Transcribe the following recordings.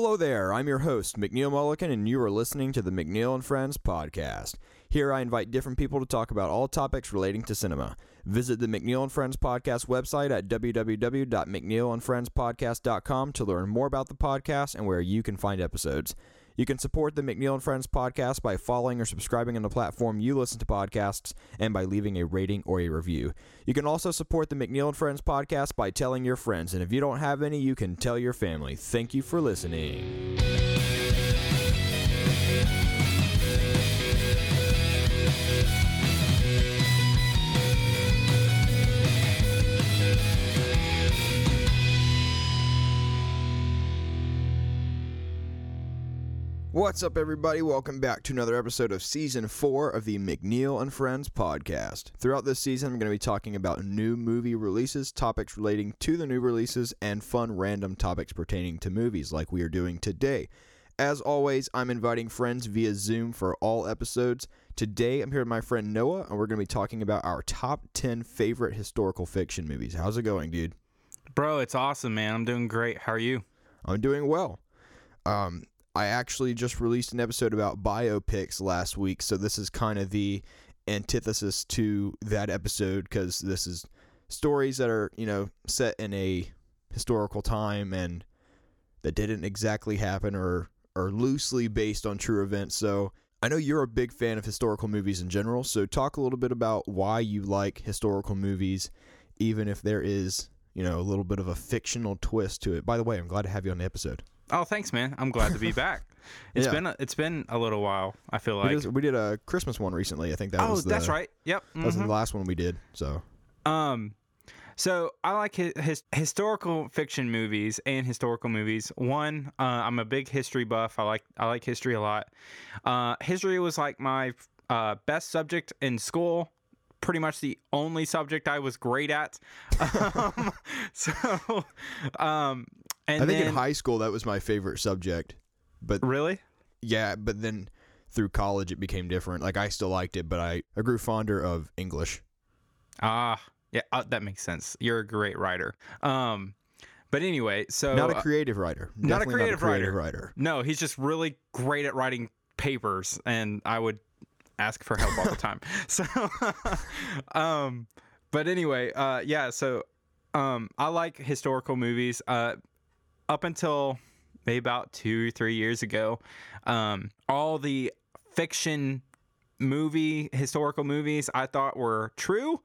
Hello there, I'm your host, McNeill Mullikin, and you are listening to the McNeill and Friends podcast. Here I invite different people to talk about all topics relating to cinema. Visit the McNeill and Friends podcast website at www.mcneillandfriendspodcast.com to learn more about the podcast and where you can find episodes. You can support the McNeill and Friends podcast by following or subscribing on the platform you listen to podcasts and by leaving a rating or a review. You can also support the McNeill and Friends podcast by telling your friends, and if you don't have any, you can tell your family. Thank you for listening. What's up, everybody? Welcome back to another episode of season four of the McNeill and Friends podcast. Throughout this season, I'm going to be talking about new movie releases, topics relating to the new releases, and fun random topics pertaining to movies like we are doing today. As always, I'm inviting friends via Zoom for all episodes. Today, I'm here with my friend Noah, and we're going to be talking about our top 10 favorite historical fiction movies. How's it going, dude? Bro, it's awesome, man. I'm doing great. How are you? I'm doing well. Um, I actually just released an episode about biopics last week, so this is kind of the antithesis to that episode because this is stories that are, you know, set in a historical time and that didn't exactly happen or are loosely based on true events. So I know you're a big fan of historical movies in general, so talk a little bit about why you like historical movies, even if there is, you know, a little bit of a fictional twist to it. By the way, I'm glad to have you on the episode. Oh, thanks, man. I'm glad to be back. It's Yeah. been a, it's been a little while. I feel we, like. just, we did a Christmas one recently. I think that oh, was the, that's right. Yep. That was the mhm. last one we did. So Um, so I like his, his historical fiction movies and historical movies. One, uh, I'm a big history buff. I like I like history a lot. Uh, history was like my uh, best subject in school. Pretty much the only subject I was great at. um, so, um, and I think then in high school that was my favorite subject. But really. yeah, but then through college it became different. Like I still liked it, but I, I grew fonder of English. Ah, yeah, uh, that makes sense. You're a great writer. Um, but anyway, so not a uh, creative writer. not a creative creative writer. writer. no, he's just really great at writing papers, and I would ask for help all the time. So, um, but anyway, uh, yeah. So, um, I like historical movies. Uh, up until maybe about two, three years ago, um, all the fiction movie historical movies I thought were true.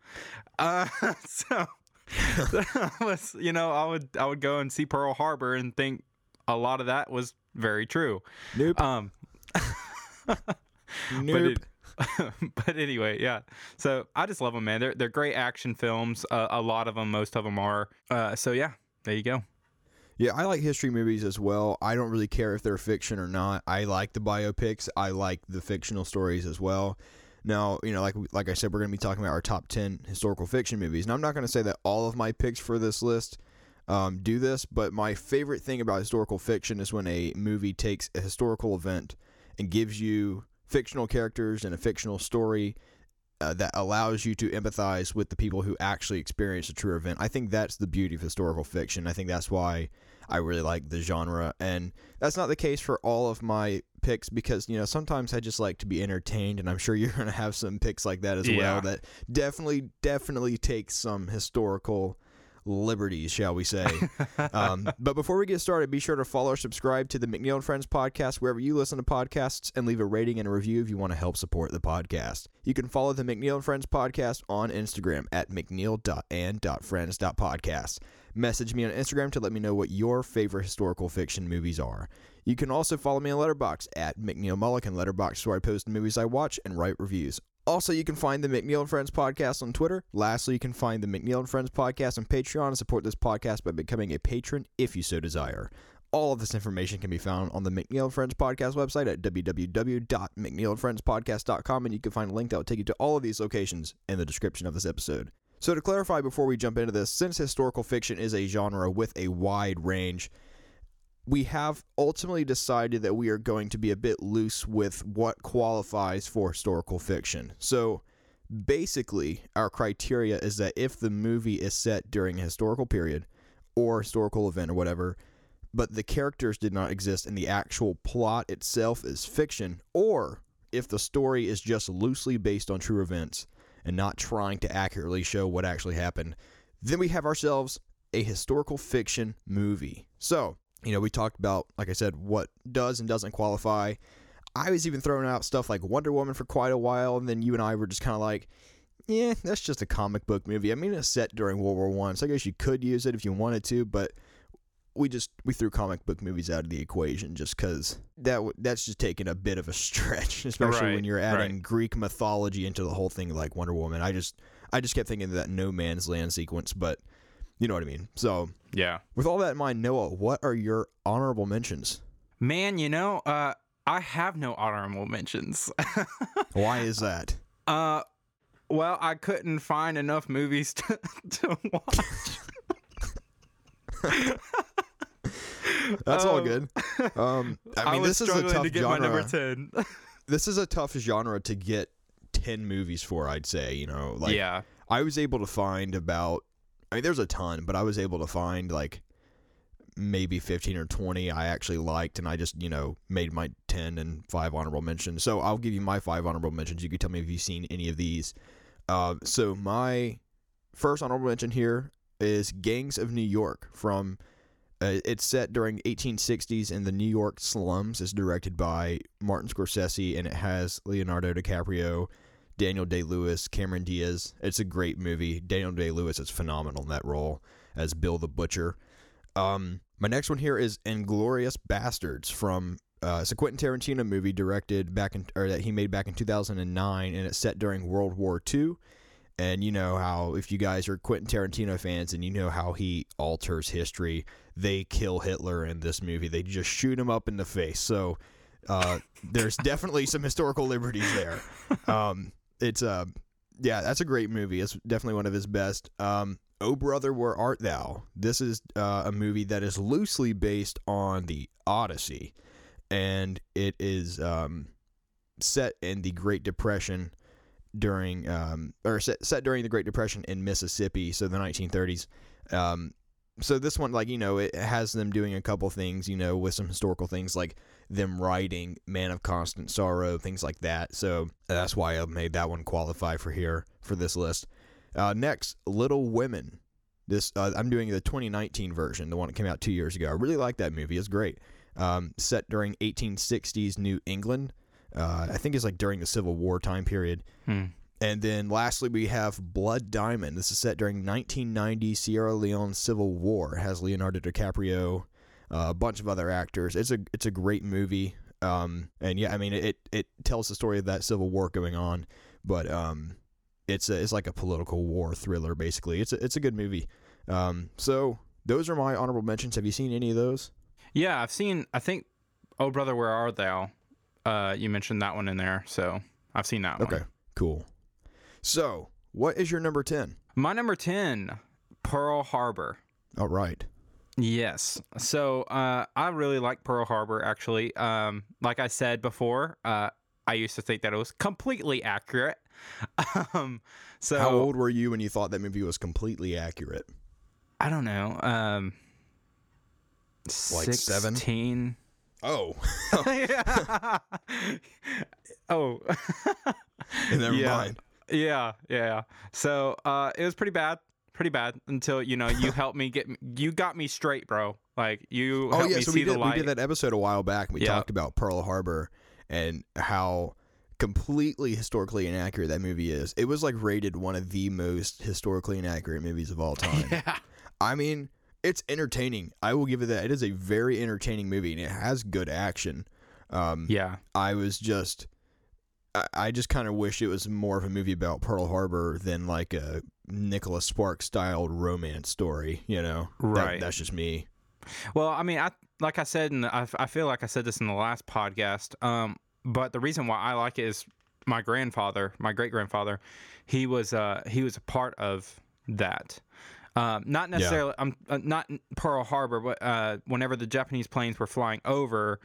Uh, so that was you know I would I would go and see Pearl Harbor and think a lot of that was very true. Nope. Um, nope. but it, but anyway, yeah. So I just love them, man. They're they're great action films. Uh, a lot of them, most of them are. Uh, so yeah, there you go. Yeah, I like history movies as well. I don't really care if they're fiction or not. I like the biopics. I like the fictional stories as well. Now, you know, like like I said, we're going to be talking about our top ten historical fiction movies, and I'm not going to say that all of my picks for this list um, do this, but my favorite thing about historical fiction is when a movie takes a historical event and gives you fictional characters and a fictional story uh, that allows you to empathize with the people who actually experienced a true event. I think that's the beauty of historical fiction. I think that's why I really like the genre. And that's not the case for all of my picks because, you know, sometimes I just like to be entertained. And I'm sure you're going to have some picks like that as Yeah. well that definitely, definitely take some historical liberties, shall we say. um, but before we get started, be sure to follow or subscribe to the McNeill and Friends podcast wherever you listen to podcasts and leave a rating and a review if you want to help support the podcast. You can follow the McNeill and Friends podcast on Instagram at mcneill.and.friends.podcast. Message me on Instagram to let me know what your favorite historical fiction movies are. You can also follow me on Letterboxd at McNeill Mullikin Letterboxd, where I post the movies I watch and write reviews. Also, you can find the McNeill and Friends podcast on Twitter. Lastly, you can find the McNeill and Friends podcast on Patreon and support this podcast by becoming a patron if you so desire. All of this information can be found on the McNeill and Friends podcast website at www.mcneilfriendspodcast.com, and you can find a link that will take you to all of these locations in the description of this episode. So, to clarify before we jump into this, since historical fiction is a genre with a wide range, we have ultimately decided that we are going to be a bit loose with what qualifies for historical fiction. So basically, our criteria is that if the movie is set during a historical period or historical event or whatever, but the characters did not exist and the actual plot itself is fiction, or if the story is just loosely based on true events and not trying to accurately show what actually happened, then we have ourselves a historical fiction movie. So, you know, we talked about, like I said, what does and doesn't qualify. I was even throwing out stuff like Wonder Woman for quite a while, and then you and I were just kind of like, yeah, that's just a comic book movie. I mean, it's set during World War One, so I guess you could use it if you wanted to, but we just we threw comic book movies out of the equation just because that w- that's just taking a bit of a stretch, especially Right, when you're adding right. Greek mythology into the whole thing like Wonder Woman. I just I just kept thinking of that No Man's Land sequence, but you know what I mean. So Yeah. with all that in mind, Noah, what are your honorable mentions? Man, you know, uh, I have no honorable mentions. Why is that? uh, well, I couldn't find enough movies to, to watch. That's all Um, good. Um, I mean, was this is a tough to get genre. my number ten. This is a tough genre to get ten movies for. I'd say. You know, like yeah. I was able to find about. I mean, there's a ton, but I was able to find like maybe 15 or 20 I actually liked, and I just you know made my 10 and five honorable mentions. So I'll give you my five honorable mentions. You can tell me if you've seen any of these. Uh, so my first honorable mention here is Gangs of New York from. Uh, it's set during 1860s in the New York slums. It's directed by Martin Scorsese, and it has Leonardo DiCaprio, Daniel Day Lewis, Cameron Diaz. It's a great movie. Daniel Day Lewis is phenomenal in that role as Bill the Butcher. Um, my next one here is Inglourious Basterds from uh, it's a Quentin Tarantino movie directed back in or that he made back in 2009, and it's set during World War II. And you know how if you guys are Quentin Tarantino fans and you know how he alters history, they kill Hitler in this movie. They just shoot him up in the face. So uh, there's definitely some historical liberties there. Um, it's uh, yeah, that's a great movie. It's definitely one of his best. Um, oh brother, where art thou? This is uh, a movie that is loosely based on the Odyssey, and it is um, set in the Great Depression during um, or set, set during the Great Depression in Mississippi, so the 1930s. Um, so this one, like you know, it has them doing a couple things, you know, with some historical things like them writing "Man of Constant Sorrow," things like that. So that's why I made that one qualify for here for this list. Uh, next, Little Women. This uh, I'm doing the 2019 version, the one that came out two years ago. I really like that movie. It's great. Um, set during 1860s New England. Uh, I think it's like during the Civil War time period. Hmm. And then lastly, we have Blood Diamond. This is set during 1990 Sierra Leone Civil War. It has Leonardo DiCaprio, uh, a bunch of other actors. It's a it's a great movie. Um, and yeah, I mean it it tells the story of that Civil War going on, but um, it's a, it's like a political war thriller basically. It's a, it's a good movie. Um, so those are my honorable mentions. Have you seen any of those? Yeah, I've seen. I think. Oh brother, where art thou? Uh, you mentioned that one in there, so I've seen that one. Okay, cool. So what is your number ten? My number ten, Pearl Harbor. All right. Yes. So uh, I really like Pearl Harbor. Actually, um, like I said before, uh, I used to think that it was completely accurate. um, so How old were you when you thought that movie was completely accurate? I don't know. Um, Like seven? Oh, oh. never Yeah. mind. Yeah, yeah. So uh, it was pretty bad, pretty bad until you know you helped me get you got me straight, bro. Like you Oh helped yeah, me so see we did the light. we did that episode a while back. and We Yeah. talked about Pearl Harbor and how completely historically inaccurate that movie is. It was like rated one of the most historically inaccurate movies of all time. yeah, I mean, it's entertaining. I will give it that. It is a very entertaining movie and it has good action. Um, yeah, I was just, I, just kind of wish it was more of a movie about Pearl Harbor than like a Nicholas Sparks styled romance story. You know, That- Right. that's just me. Well, I mean, I like I said, and I, I feel like I said this in the last podcast. Um, but the reason why I like it is my grandfather, my great grandfather, he was uh he was a part of that. Um, not necessarily, um, uh, not Pearl Harbor, but uh, whenever the Japanese planes were flying over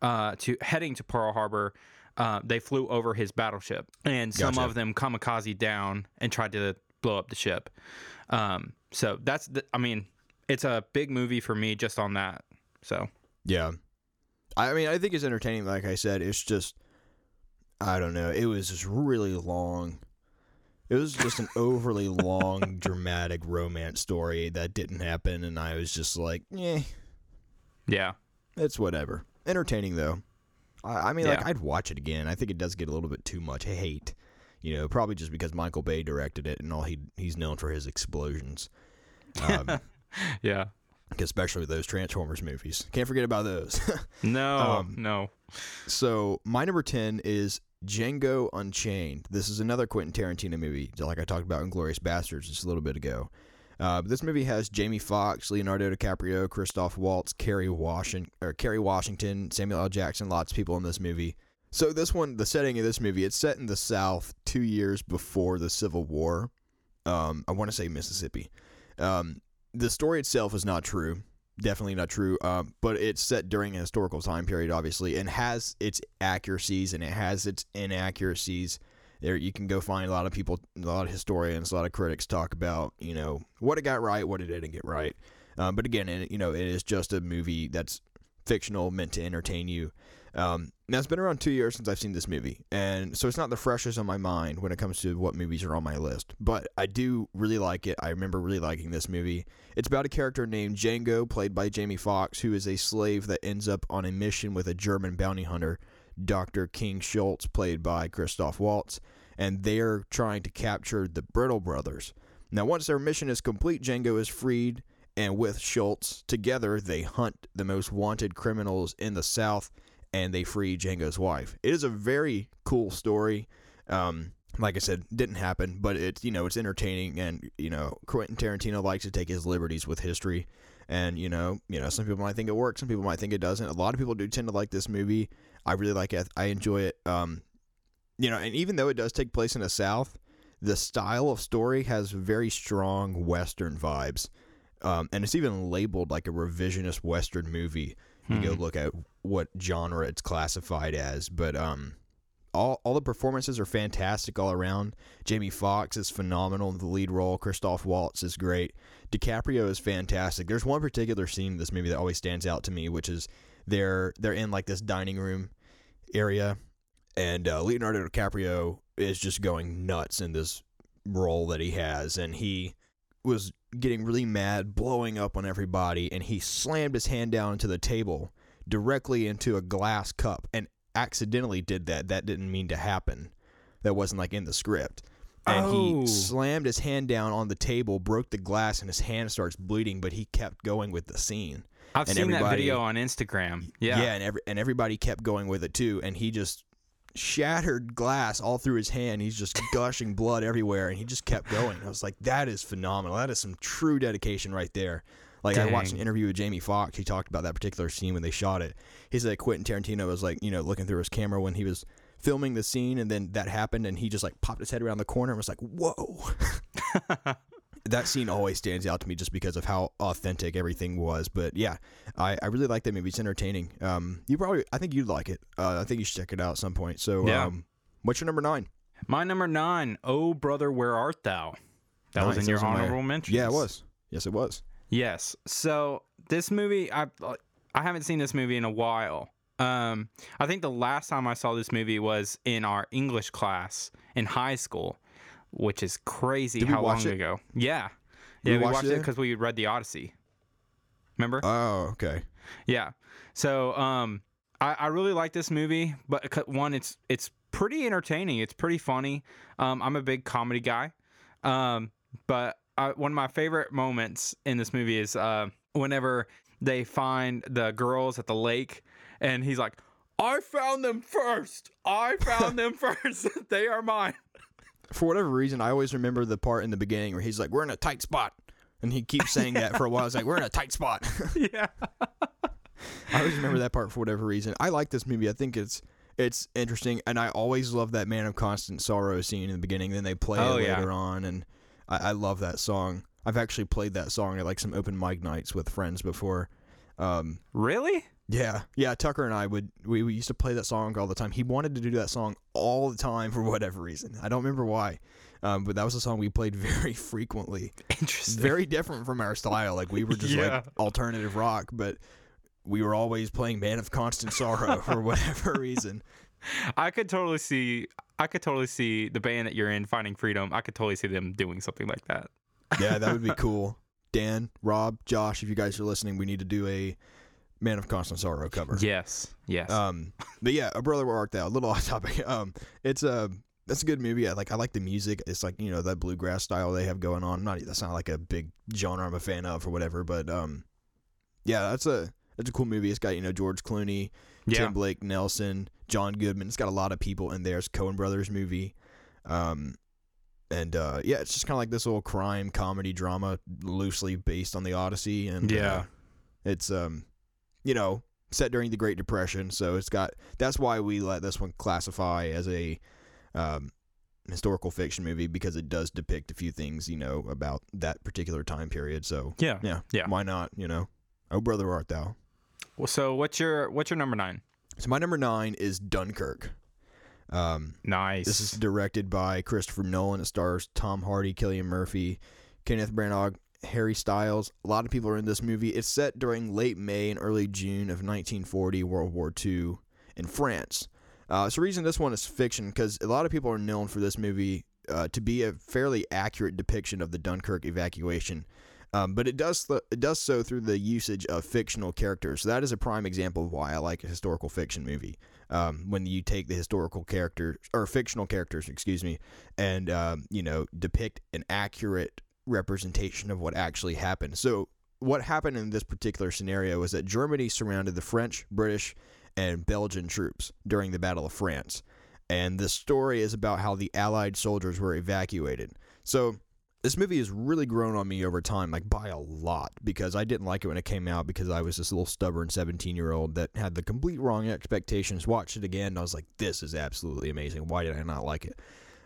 uh, to heading to Pearl Harbor, uh, they flew over his battleship, and some Gotcha. of them kamikaze down and tried to blow up the ship. Um, so that's, the, I mean, it's a big movie for me just on that. So Yeah. I mean, I think it's entertaining. Like I said, it's just, I don't know. It was just really long. It was just an overly long, dramatic romance story that didn't happen, and I was just like, eh, yeah, it's whatever. Entertaining though. I, I mean, like I'd watch it again. I think it does get a little bit too much hate, you know, probably just because Michael Bay directed it, and all he he's known for his explosions. Um, yeah. especially those Transformers movies. Can't forget about those. No, Um, no. So my number ten is Django Unchained. This is another Quentin Tarantino movie, like I talked about Inglourious Basterds just a little bit ago. Uh, this movie has Jamie Foxx, Leonardo DiCaprio, Christoph Waltz, Kerry Washington, or Kerry Washington, Samuel L. Jackson. Lots of people in this movie. So this one, the setting of this movie, it's set in the South, two years before the Civil War. Um, I want to say Mississippi. Um, the story itself is not true definitely not true. Um, but it's set during a historical time period, obviously, and has its accuracies and it has its inaccuracies. There, you can go find a lot of people, a lot of historians, a lot of critics talk about, you know, what it got right, what it didn't get right. Um, but again, it, you know, it is just a movie that's fictional, meant to entertain you. Um, now it's been around two years since I've seen this movie, and so it's not the freshest on my mind when it comes to what movies are on my list. But I do really like it. I remember really liking this movie. It's about a character named Django, played by Jamie Foxx, who is a slave that ends up on a mission with a German bounty hunter, Dr. King Schultz, played by Christoph Waltz, and they're trying to capture the Brittle brothers. Now, once their mission is complete, Django is freed, and with Schultz, together they hunt the most wanted criminals in the South and they free Django's wife. It is a very cool story. Um, like I said, didn't happen, but it's you know it's entertaining, and you know Quentin Tarantino likes to take his liberties with history, and you know you know some people might think it works, some people might think it doesn't. A lot of people do tend to like this movie. I really like it. I enjoy it. Um, you know, and even though it does take place in the South, the style of story has very strong Western vibes, um, and it's even labeled like a revisionist Western movie. You go look at what genre it's classified as, but um, all all the performances are fantastic all around. Jamie Foxx is phenomenal in the lead role. Christoph Waltz is great. DiCaprio is fantastic. There's one particular scene in this movie that always stands out to me, which is they're they're in like this dining room area, and uh, Leonardo DiCaprio is just going nuts in this role that he has, and he was getting really mad, blowing up on everybody, and he slammed his hand down into the table directly into a glass cup and accidentally did that. That didn't mean to happen. That wasn't like in the script. And Oh. he slammed his hand down on the table, broke the glass, and his hand starts bleeding, but he kept going with the scene. I've and seen that video on Instagram. Yeah. Yeah, and every, and everybody kept going with it too, and he just shattered glass all through his hand. He's just gushing blood everywhere, and he just kept going. I was like, that is phenomenal. That is some true dedication right there. Like I watched an interview with Jamie Foxx. He talked about that particular scene when they shot it. He said Quentin Tarantino was like, you know, looking through his camera when he was filming the scene, and then that happened, and he just like popped his head around the corner and was like, "Whoa." that scene always stands out to me just because of how authentic everything was. But yeah, I, I really like that movie. It's entertaining. Um, you probably, I think you'd like it. Uh, I think you should check it out at some point. So, Yeah. um, what's your number nine? My number nine, Oh Brother, Where Art Thou? That was Nice, in your was in my- honorable mentions. Yeah, it was. Yes, it was. Yes. So this movie, I I haven't seen this movie in a while. Um, I think the last time I saw this movie was in our English class in high school, which is crazy Did we how long it? ago. Yeah, yeah, we watched watched it it because we read the Odyssey. Remember? Oh, okay. Yeah. So um, I, I really like this movie, but one, it's it's pretty entertaining. It's pretty funny. Um, I'm a big comedy guy. Um, but I, one of my favorite moments in this movie is uh, whenever they find the girls at the lake, and he's like, "I found them first. I found them first. they are mine." For whatever reason, I always remember the part in the beginning where he's like, "We're in a tight spot," and he keeps saying that for a while. It's like, "We're in a tight spot." yeah. I always remember that part for whatever reason. I like this movie. I think it's it's interesting, and I always love that "Man of Constant Sorrow" scene in the beginning. Then they play Oh, it yeah. later on, and I, I love that song. I've actually played that song at like some open mic nights with friends before. Um, Really? Yeah, yeah. Tucker and I would we, we used to play that song all the time. He wanted to do that song all the time for whatever reason. I don't remember why, um, but that was a song we played very frequently Interesting. very different from our style. Like we were just Yeah. like alternative rock, but we were always playing Man of Constant Sorrow for whatever reason. I could totally see. I could totally see the band that you're in, Finding Freedom. I could totally see them doing something like that. Yeah, that would be cool. Dan, Rob, Josh, if you guys are listening, we need to do a Man of Constant Sorrow cover. Yes. Yes. Um, but yeah, a brother where art thou? A little off topic. Um, it's a that's a good movie. I like I like the music. It's like you know that bluegrass style they have going on. Not that's not like a big genre I'm a fan of or whatever. But um, yeah, that's a that's a cool movie. It's got you know George Clooney, yeah. Tim Blake Nelson, John Goodman. It's got a lot of people in there. It's Coen Brothers movie. Um, and uh, yeah, it's just kind of like this little crime comedy drama, loosely based on the Odyssey. And uh, Yeah. it's um, you know, set during the Great Depression, so it's got. That's why we let this one classify as a um, historical fiction movie because it does depict a few things, you know, about that particular time period. So yeah. yeah, Yeah. why not? You know, oh brother art thou. Well, So what's your what's your number nine? So my number nine is Dunkirk. Um, Nice. This is directed by Christopher Nolan. It stars Tom Hardy, Cillian Murphy, Kenneth Branagh, Harry Styles. A lot of people are in this movie. It's set during late May and early June of 1940, World War II, in France. Uh, it's the reason this one is fiction because a lot of people are known for this movie uh, to be a fairly accurate depiction of the Dunkirk evacuation. Um, but it does it does so through the usage of fictional characters. So that is a prime example of why I like a historical fiction movie. Um, when you take the historical characters or fictional characters, excuse me, and um, you know depict an accurate representation of what actually happened. So what happened in this particular scenario was that Germany surrounded the French, British, and Belgian troops during the Battle of France. And the story is about how the Allied soldiers were evacuated. So this movie has really grown on me over time, like by a lot, because I didn't like it when it came out because I was this little stubborn 17 year old that had the complete wrong expectations. Watched it again, and I was like, this is absolutely amazing. Why did I not like it?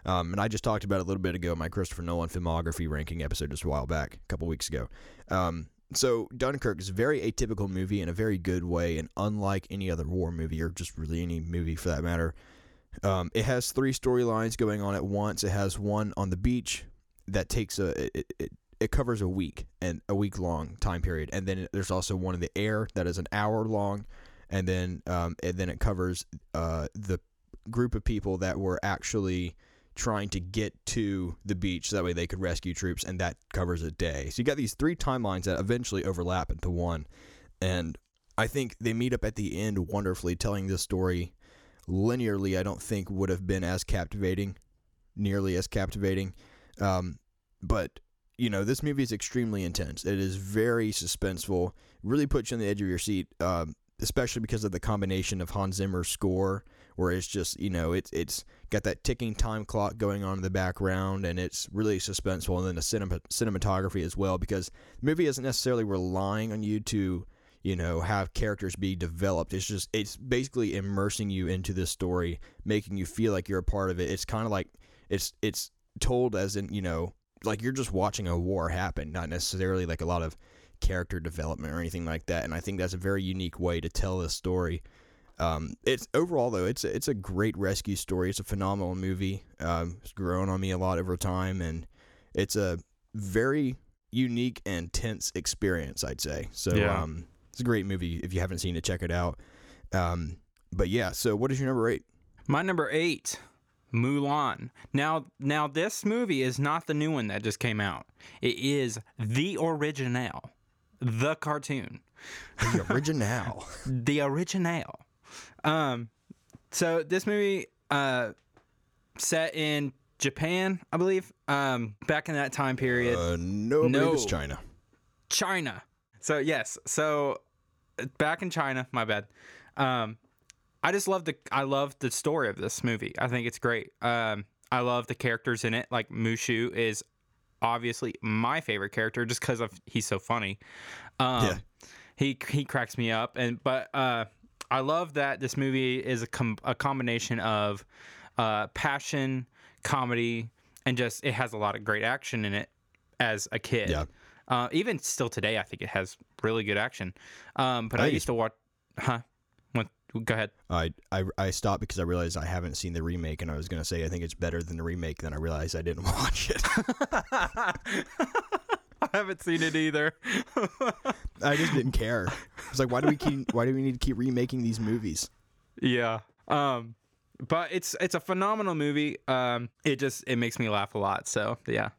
Um, and I just talked about it a little bit ago in my Christopher Nolan filmography ranking episode just a while back, a couple weeks ago. Um, so Dunkirk is a very atypical movie in a very good way, and unlike any other war movie or just really any movie for that matter, um, it has three storylines going on at once. It has one on the beach that takes a it, it, it covers a week and a week long time period, and then there's also one in the air that is an hour long, and then um, and then it covers uh, the group of people that were actually trying to get to the beach so that way they could rescue troops and that covers a day. So you got these three timelines that eventually overlap into one. And i think they meet up at the end wonderfully telling this story linearly i don't think would have been as captivating nearly as captivating. Um, but you know this movie is extremely intense. It is very suspenseful. Really puts you on the edge of your seat um, especially because of the combination of hans zimmer's score where it's just you know it's it's got that ticking time clock going on in the background and it's really suspenseful and then the cinema, cinematography as well because the movie isn't necessarily relying on you to you know have characters be developed. It's just it's basically immersing you into this story making you feel like you're a part of it. It's kind of like it's it's told as in you know like you're just watching a war happen not necessarily like a lot of character development or anything like that and i think that's a very unique way to tell this story um, it's overall though it's a, it's a great rescue story. It's a phenomenal movie. Um, it's grown on me a lot over time, and it's a very unique and tense experience. I'd say so. Yeah. Um, it's a great movie. If you haven't seen it, check it out. Um, but yeah, so what is your number eight? My number eight, Mulan. Now, now this movie is not the new one that just came out. It is the original, the cartoon, The original. the original. Um, so this movie, uh, set in Japan, I believe. Um, back in that time period. uh, no, believe it's No. China. China. So yes, so back in China, my bad. Um, I just love the I love the story of this movie. I think it's great. Um, I love the characters in it. Like Mushu is obviously my favorite character just because of he's so funny. Um, Yeah. he he cracks me up, and but uh, I love that this movie is a com- a combination of uh, passion, comedy, and just it has a lot of great action in it as a kid. Yeah. Uh, even still today, I think it has really good action. Um, but I I, used to watch. Huh? What? Go ahead. I, I I stopped because I realized I haven't seen the remake, and I was gonna say I think it's better than the remake. Then I realized I didn't watch it. I haven't seen it either. I just didn't care. It's like, why do we keep? Why do we need to keep remaking these movies? Yeah. Um, but it's it's a phenomenal movie. Um, it just it makes me laugh a lot. So yeah,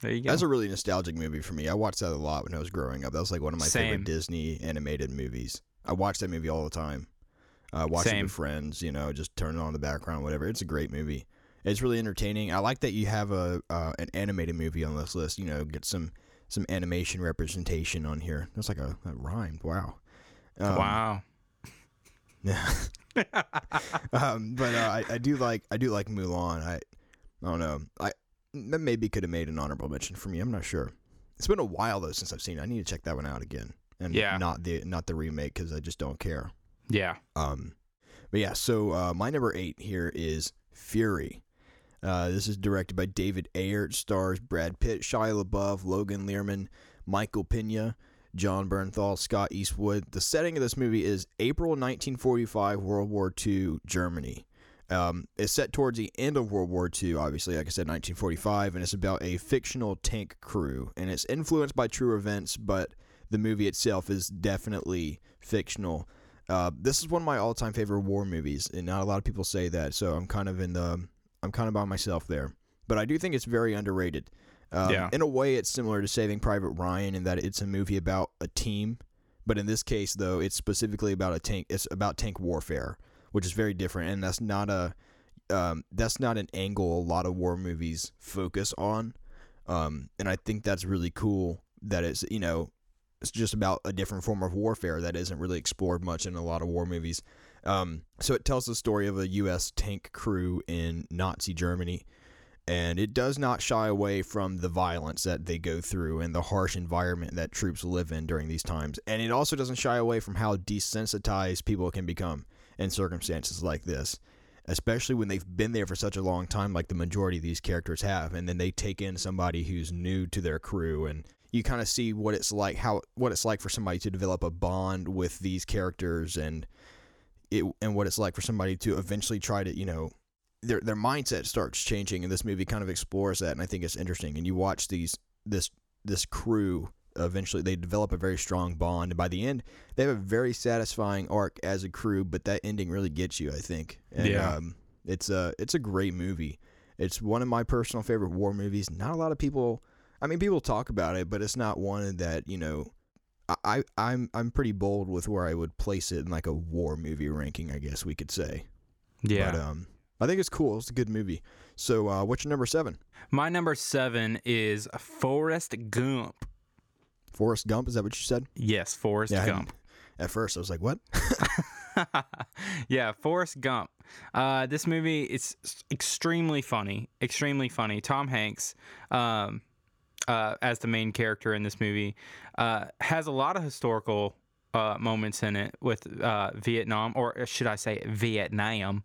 there you go. That's a really nostalgic movie for me. I watched that a lot when I was growing up. That was like one of my favorite Disney animated movies. I watched that movie all the time. Uh, watching Same. with friends, you know, just turn it on in the background, whatever. It's a great movie. It's really entertaining. I like that you have a uh, an animated movie on this list. You know, get some some animation representation on here. That's like a that rhymed. Wow. Um, wow. Yeah. um, but uh, I, I do like I do like Mulan. I I don't know. I that maybe could have made an honorable mention for me. I'm not sure. It's been a while though since I've seen it. I need to check that one out again. And Yeah. not the not the remake because I just don't care. Yeah. Um, but yeah. So uh, my number eight here is Fury. Uh, this is directed by David Ayer. It stars Brad Pitt, Shia LaBeouf, Logan Lerman, Michael Pena, Jon Bernthal, Scott Eastwood. The setting of this movie is April 1945, World War II, Germany. Um, it's set towards the end of World War II, obviously, like I said, 1945, and it's about a fictional tank crew. And it's influenced by true events, but the movie itself is definitely fictional. Uh, this is one of my all-time favorite war movies, and not a lot of people say that, so I'm kind of in the, I'm kind of by myself there. But I do think it's very underrated. Um, Yeah. In a way, it's similar to Saving Private Ryan in that it's a movie about a team, but in this case, though, it's specifically about a tank. It's about tank warfare, which is very different, and that's not a, um, that's not an angle a lot of war movies focus on. Um, and I think that's really cool that it's you know it's just about a different form of warfare that isn't really explored much in a lot of war movies. Um, so it tells the story of a U.S. tank crew in Nazi Germany, and it does not shy away from the violence that they go through and the harsh environment that troops live in during these times. And it also doesn't shy away from how desensitized people can become in circumstances like this, especially when they've been there for such a long time, like the majority of these characters have, and then they take in somebody who's new to their crew and you kind of see what it's like how what it's like for somebody to develop a bond with these characters and it and what it's like for somebody to eventually try to you know their their mindset starts changing and this movie kind of explores that and I think it's interesting. And you watch these this this crew eventually they develop a very strong bond. And by the end they have a very satisfying arc as a crew but that ending really gets you I think. And Yeah. um, it's a it's a great movie. It's one of my personal favorite war movies. Not a lot of people I mean people talk about it but it's not one that you know I, I'm I'm pretty bold with where I would place it in like a war movie ranking I guess we could say Yeah. but um, I think it's cool. It's a good movie. So, uh, what's your number seven? My number seven is Forrest Gump. Forrest Gump. Is that what you said? Yes, Forrest I- Gump. At first, I was like, "What?" yeah, Forrest Gump. Uh, this movie is extremely funny. Extremely funny. Tom Hanks, um, uh, as the main character in this movie, uh, has a lot of historical uh, moments in it with uh, Vietnam, or should I say Vietnam?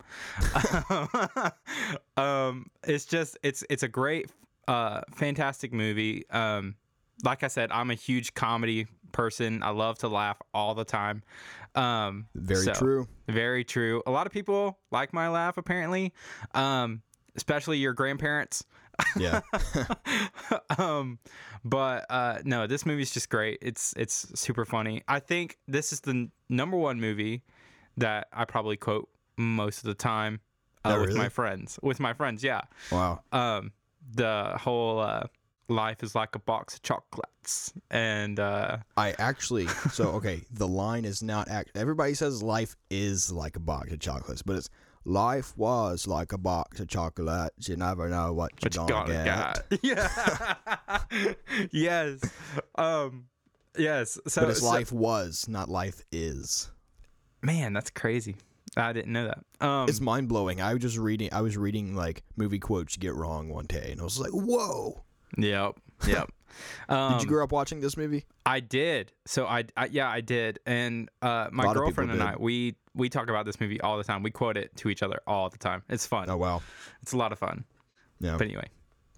um, it's just it's it's a great, uh, fantastic movie. Um, like I said, I'm a huge comedy person. I love to laugh all the time. Um, Very so- true. very true. A lot of people like my laugh, apparently, um, especially your grandparents. Yeah. um, but uh, no, this movie's just great. It's it's super funny. I think this is the n- number one movie that I probably quote most of the time uh, Oh, with really? my friends. With my friends, yeah. wow. Um, the whole uh, life is like a box of chocolates, and uh, I actually. So, okay, the line is not. Act- Everybody says life is like a box of chocolates, but it's life was like a box of chocolates. You never know what you're But gonna gotta get. get. Yeah. yes. Um. Yes. So, but it's so- life was, not life is. man, that's crazy. I didn't know that. Um. It's mind blowing. I was just reading. I was reading like movie quotes you get wrong one day, and I was like, "Whoa!" Yep. Yep. Um, Did you grow up watching this movie? I did. So I, I yeah, I did. And uh, my lot of people girlfriend and. I, we we talk about this movie all the time. We quote it to each other all the time. It's fun. Oh wow. It's a lot of fun. Yeah. But anyway,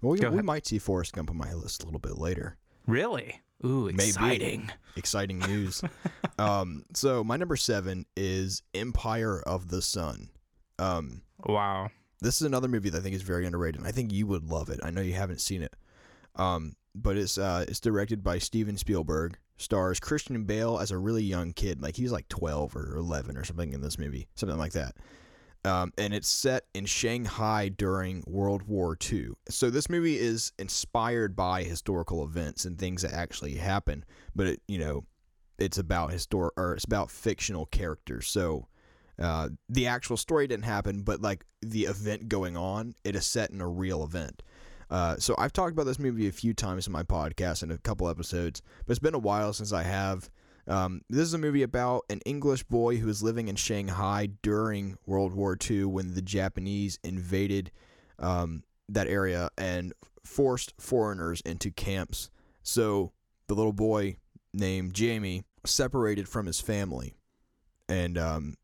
Well, we, we might see Forrest Gump on my list a little bit later. really, ooh, Maybe. exciting. Exciting news. um, so my number seven is Empire of the Sun. Um, Wow. this is another movie that I think is very underrated. and I think you would love it. I know you haven't seen it. Um, but it's uh, it's directed by Steven Spielberg. Stars Christian Bale as a really young kid, like he's like twelve or eleven or something in this movie, something like that. Um, and it's set in Shanghai during World War II. So this movie is inspired by historical events and things that actually happen, but it, you know, it's about historic or it's about fictional characters. So uh, the actual story didn't happen, but like the event going on, it is set in a real event. Uh, so I've talked about this movie a few times in my podcast in a couple episodes, but it's been a while since I have. Um, this is a movie about an English boy who was living in Shanghai during World War II when the Japanese invaded um, that area and forced foreigners into camps. So the little boy named Jamie separated from his family, and um,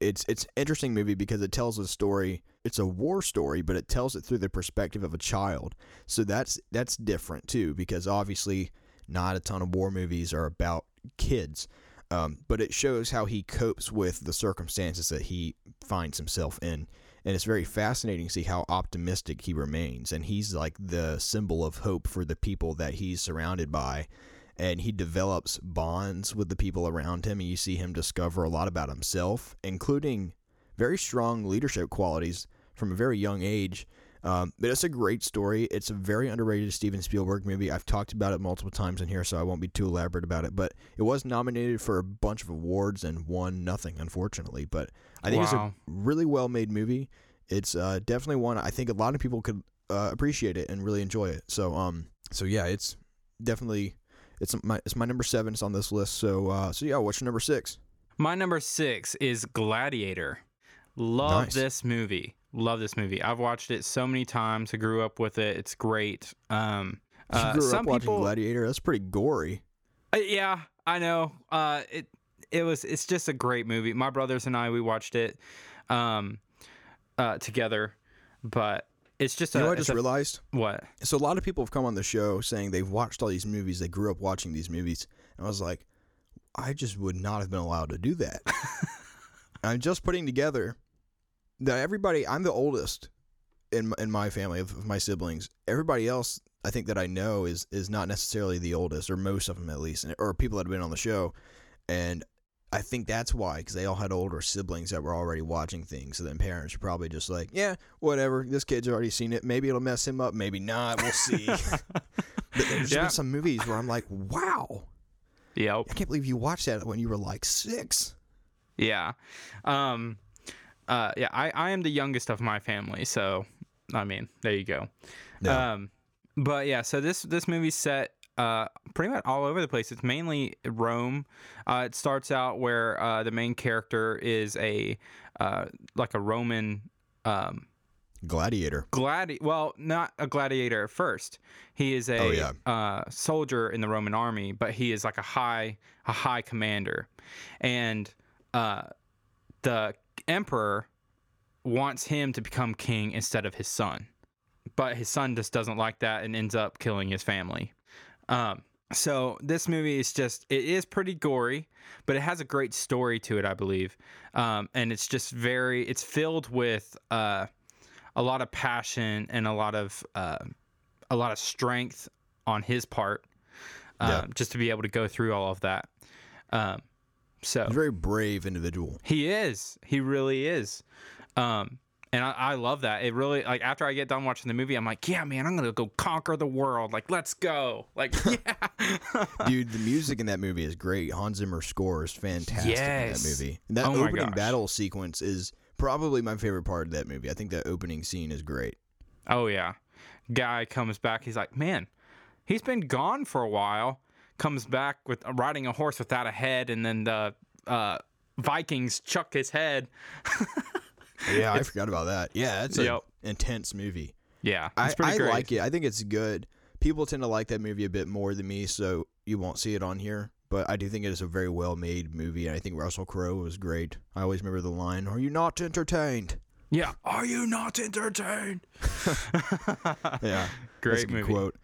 it's it's interesting movie because it tells a story. It's a war story, but it tells it through the perspective of a child. So that's that's different too because obviously not a ton of war movies are about kids. Um, but it shows how he copes with the circumstances that he finds himself in. And it's very fascinating to see how optimistic he remains. And he's like the symbol of hope for the people that he's surrounded by. And he develops bonds with the people around him. And you see him discover a lot about himself, including very strong leadership qualities from a very young age um, but it's a great story. It's a very underrated Steven Spielberg movie. I've talked about it multiple times in here, so I won't be too elaborate about it. But it was nominated for a bunch of awards and won nothing, unfortunately. But I think wow. it's a really well made movie. It's uh, definitely one I think a lot of people could uh, appreciate it and really enjoy it. So um, so yeah, it's definitely it's my it's my number seven. It's on this list. So uh, so yeah, what's your number six? My number six is Gladiator. Love nice. this movie. Love this movie. I've watched it so many times. I grew up with it. It's great. Um, uh, you grew up watching people, Gladiator. That's pretty gory. Uh, yeah, I know. Uh, it it was. It's just a great movie. My brothers and I we watched it um, uh, together, but it's just. You a, know, I just a, realized what. So a lot of people have come on the show saying they've watched all these movies. They grew up watching these movies, and I was like, I just would not have been allowed to do that. I'm just putting together that everybody I'm the oldest in in my family of, of my siblings. Everybody else I think that I know is is not necessarily the oldest, or most of them at least, or people that have been on the show, and I think that's why because they all had older siblings that were already watching things. So then parents are probably just like, yeah, whatever. This kid's already seen it. Maybe it'll mess him up. Maybe not. We'll see. but there's yeah. been some movies where I'm like, wow. Yeah. I can't believe you watched that when you were like six. Yeah. Um, uh, yeah, I, I am the youngest of my family, so I mean, there you go. Um, but yeah, so this this movie's set uh, pretty much all over the place. It's mainly Rome. Uh, it starts out where uh, the main character is a uh, like a Roman um, gladiator. Gladi well, not a gladiator at first. He is a oh, yeah. uh, soldier in the Roman army, but he is like a high a high commander, and uh, the emperor wants him to become king instead of his son. But his son just doesn't like that and ends up killing his family. Um, so this movie is just it is pretty gory, but it has a great story to it, I believe. Um, and it's just very it's filled with uh, a lot of passion and a lot of uh, a lot of strength on his part, um, yeah. just to be able to go through all of that. Um, so He's a very brave individual. He is. He really is. Um, and I, I, love that. It really like after I get done watching the movie, I'm like, yeah, man, I'm gonna go conquer the world. Like, let's go. Like, yeah. Dude, the music in that movie is great. Hans Zimmer score is fantastic yes. in that movie. And that oh opening battle sequence is probably my favorite part of that movie. I think that opening scene is great. Oh yeah. Guy comes back, he's like, Man, he's been gone for a while comes back with uh, riding a horse without a head, and then the uh, Vikings chuck his head. yeah, I forgot about that. Yeah, it's an yep. intense movie. Yeah, I, I like it. I think it's good. People tend to like that movie a bit more than me, so you won't see it on here. But I do think it is a very well made movie, and I think Russell Crowe was great. I always remember the line, "Are you not entertained?" Yeah, are you not entertained? yeah, great movie. Quote.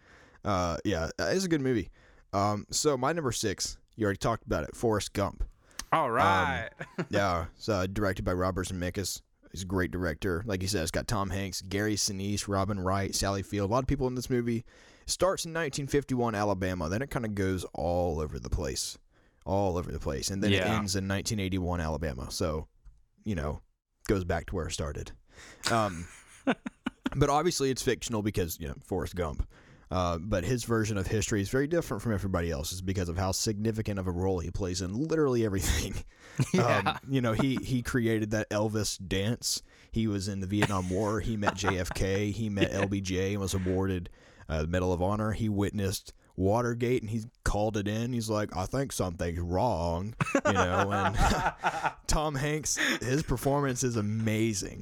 Uh, yeah, it's a good movie. Um, so my number six, you already talked about it, Forrest Gump. All right. um. Um, yeah, it's uh, directed by Robert Zemeckis. He's a great director. Like you said, it's got Tom Hanks, Gary Sinise, Robin Wright, Sally Field. A lot of people in this movie. starts in 1951 Alabama, then it kind of goes all over the place, all over the place, and then it ends in 1981 Alabama. So, you know, goes back to where it started. Um, but obviously it's fictional because you know Forrest Gump. Uh, but his version of history is very different from everybody else's because of how significant of a role he plays in literally everything. Yeah. Um, you know, he he created that Elvis dance. He was in the Vietnam War. He met JFK. He met LBJ and was awarded uh, the Medal of Honor. He witnessed Watergate and he called it in. He's like, I think something's wrong. You know, and Tom Hanks, his performance is amazing.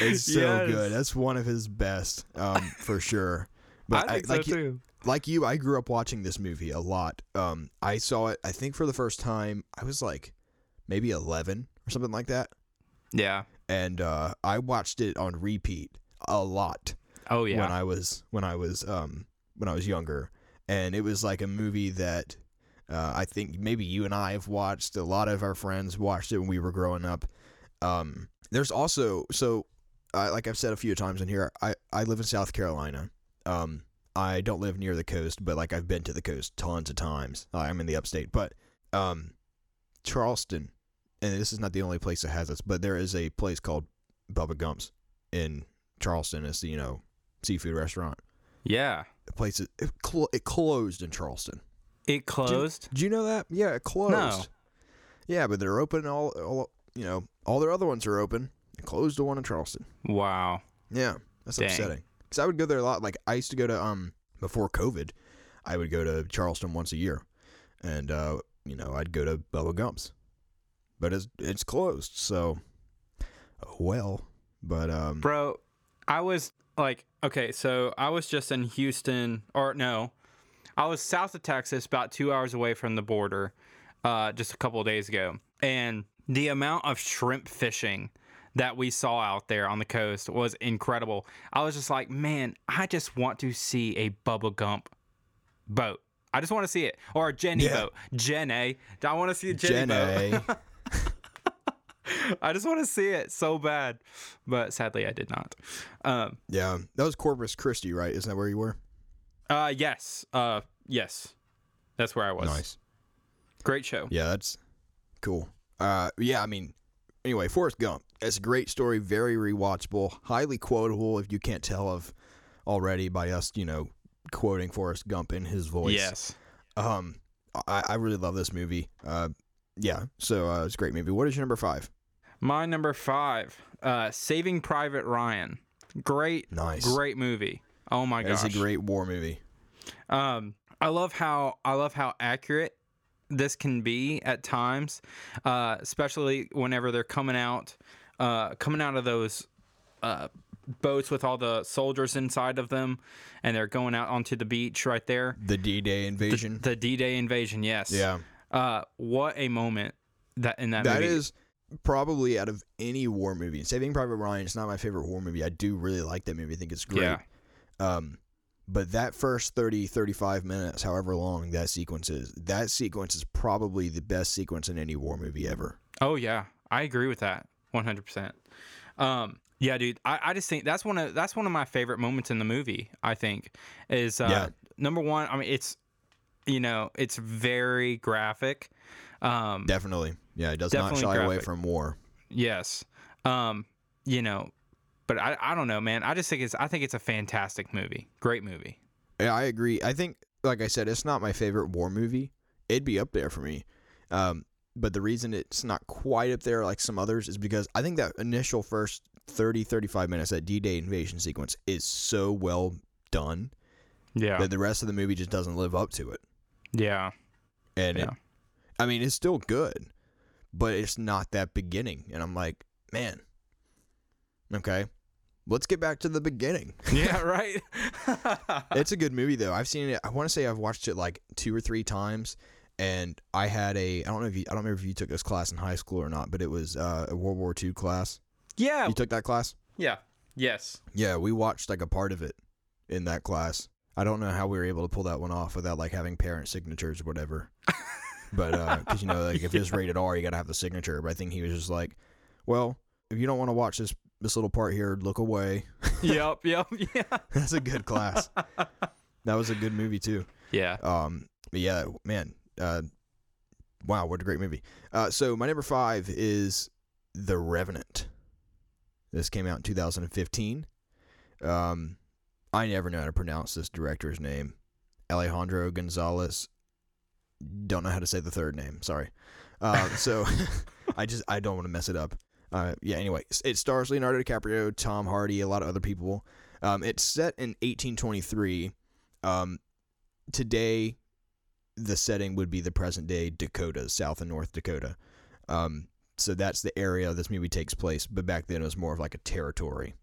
It's so Yes. good. That's one of his best, um, for sure. But I so like you- too. like you, I grew up watching this movie a lot. Um, I saw it, I think, for the first time. I was like maybe 11 or something like that. Yeah. And uh, I watched it on repeat a lot Oh yeah. when I was when I was um, when I was younger, and it was like a movie that uh, I think maybe you and I have watched. A lot of our friends watched it when we were growing up. Um, there's also so uh, like I've said a few times in here. I I live in South Carolina. Um, I don't live near the coast, but like I've been to the coast tons of times. I'm in the upstate, but um, Charleston, and this is not the only place that has this, but there is a place called Bubba Gump's in Charleston. It's the you know seafood restaurant. yeah. The place is, it, clo- it closed in Charleston. It closed. Did you know that? Yeah, it closed. No. Yeah, but they're open. All, all you know, all their other ones are open. They closed the one in Charleston. Wow. Yeah, that's Dang. upsetting. Because I would go there a lot. Like I used to go to um before COVID, I would go to Charleston once a year, and uh, you know I'd go to Bubba Gump's, but it's it's closed. So, well. But um, Bro, I was like, okay, so I was just in Houston, or no, I was south of Texas, about two hours away from the border, uh, just a couple of days ago. And the amount of shrimp fishing that we saw out there on the coast was incredible. I was just like, man, I just want to see a Bubba Gump boat. I just want to see it. Or a Jenny Yeah. boat. Jenny. I want to see a Jenny boat. I just want to see it so bad. But sadly, I did not. Um, yeah, that was Corpus Christi, right? Isn't that where you were? Uh yes. Uh yes. That's where I was. Nice. Great show. Yeah, that's cool. Uh, yeah, I mean, anyway, Forrest Gump. It's a great story, very rewatchable, highly quotable. If you can't tell of already by us, you know, quoting Forrest Gump in his voice. Yes. Um, I, I really love this movie. Uh, yeah, so uh, it's a great movie. What is your number five? My number five, uh, Saving Private Ryan. Great, Nice. great movie. Oh my god, It's a great war movie. Um, I love how I love how accurate this can be at times, uh, especially whenever they're coming out, uh, coming out of those uh, boats with all the soldiers inside of them, and they're going out onto the beach right there. The D-Day invasion. The D-Day invasion. Yes. yeah, Uh, what a moment that in that, that movie. is probably out of any war movie. Saving Private Ryan is not my favorite war movie. I do really like that movie. I think it's great. Yeah. Um, but that first 30, 35 minutes, however long that sequence is, that sequence is probably the best sequence in any war movie ever. Oh yeah, I agree with that, one hundred percent. Um, yeah, dude, I, I just think that's one of that's one of my favorite moments in the movie. I think is uh, Yeah. number one. I mean, it's you know, it's very graphic. Um, Definitely. Yeah, it does not shy away from war. yes. Um, you know, but I, I don't know, man. I just think it's I think it's a fantastic movie. Great movie. Yeah, I agree. I think, like I said, it's not my favorite war movie. It'd be up there for me. Um, but the reason it's not quite up there like some others is because I think that initial first 30, 35 minutes, that D Day invasion sequence, is so well done Yeah. that the rest of the movie just doesn't live up to it. yeah. And it, Yeah. I mean, it's still good, but it's not that beginning. And I'm like, man, okay, let's get back to the beginning. Yeah. Right. it's a good movie though. I've seen it. I want to say I've watched it like two or three times. And I had a I don't know if you I don't remember if you took this class in high school or not, but it was uh, a World War II class. yeah. You took that class? Yeah. Yes. Yeah, we watched like a part of it in that class. I don't know how we were able to pull that one off without like having parent signatures or whatever. but because you know, like if it's rated R, you gotta have the signature. But I think he was just like, well, if you don't want to watch this this little part here, look away. yep. Yep. Yeah. That's a good class. That was a good movie too. Yeah. Um, but yeah, man. Uh, wow, what a great movie. Uh, so my number five is The Revenant. This came out in 2015. Um, I never know how to pronounce this director's name. Alejandro Gonzalez. Don't know how to say the third name. Sorry. Uh, so I just I don't want to mess it up. Uh, yeah. Anyway, it stars Leonardo DiCaprio, Tom Hardy, a lot of other people. Um, it's set in 1823. Um, today, the setting would be the present day Dakota, South and North Dakota. Um, so that's the area this movie takes place. But back then, it was more of like a territory.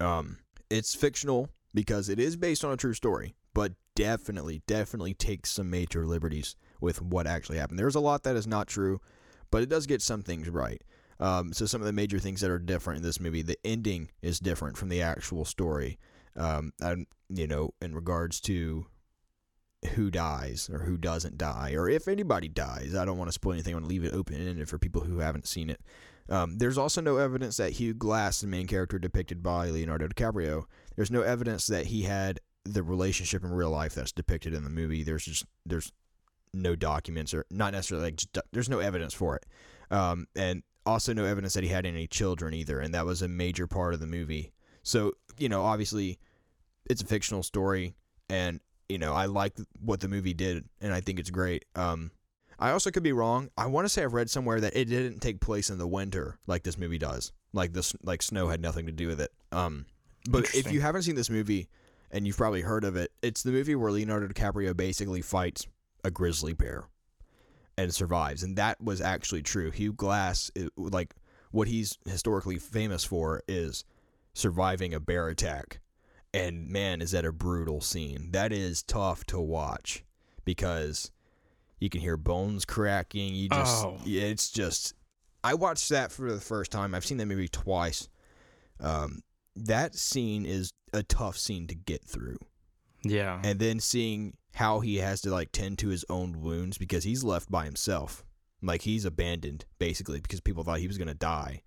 Um, it's fictional because it is based on a true story, but definitely, definitely takes some major liberties with what actually happened. There's a lot that is not true, but it does get some things right. Um, so some of the major things that are different in this movie, the ending is different from the actual story. Um, and you know, in regards to who dies or who doesn't die, or if anybody dies, I don't want to spoil anything. I want to leave it open ended for people who haven't seen it. Um, there's also no evidence that Hugh Glass, the main character depicted by Leonardo DiCaprio, there's no evidence that he had the relationship in real life that's depicted in the movie. There's just there's no documents or not necessarily like just, there's no evidence for it, um, and also no evidence that he had any children either, and that was a major part of the movie. So you know, obviously, it's a fictional story, and you know, I like what the movie did, and I think it's great. Um, I also could be wrong. I want to say I've read somewhere that it didn't take place in the winter like this movie does. Like this, like snow had nothing to do with it. Um, but if you haven't seen this movie, and you've probably heard of it, it's the movie where Leonardo DiCaprio basically fights a grizzly bear and survives, and that was actually true. Hugh Glass, it, like what he's historically famous for, is surviving a bear attack. And man, is that a brutal scene. That is tough to watch because you can hear bones cracking. You just, Oh. it's just. I watched that for the first time. I've seen that movie twice. Um, that scene is a tough scene to get through, Yeah. and then seeing how he has to like tend to his own wounds because he's left by himself, like he's abandoned basically because people thought he was gonna die.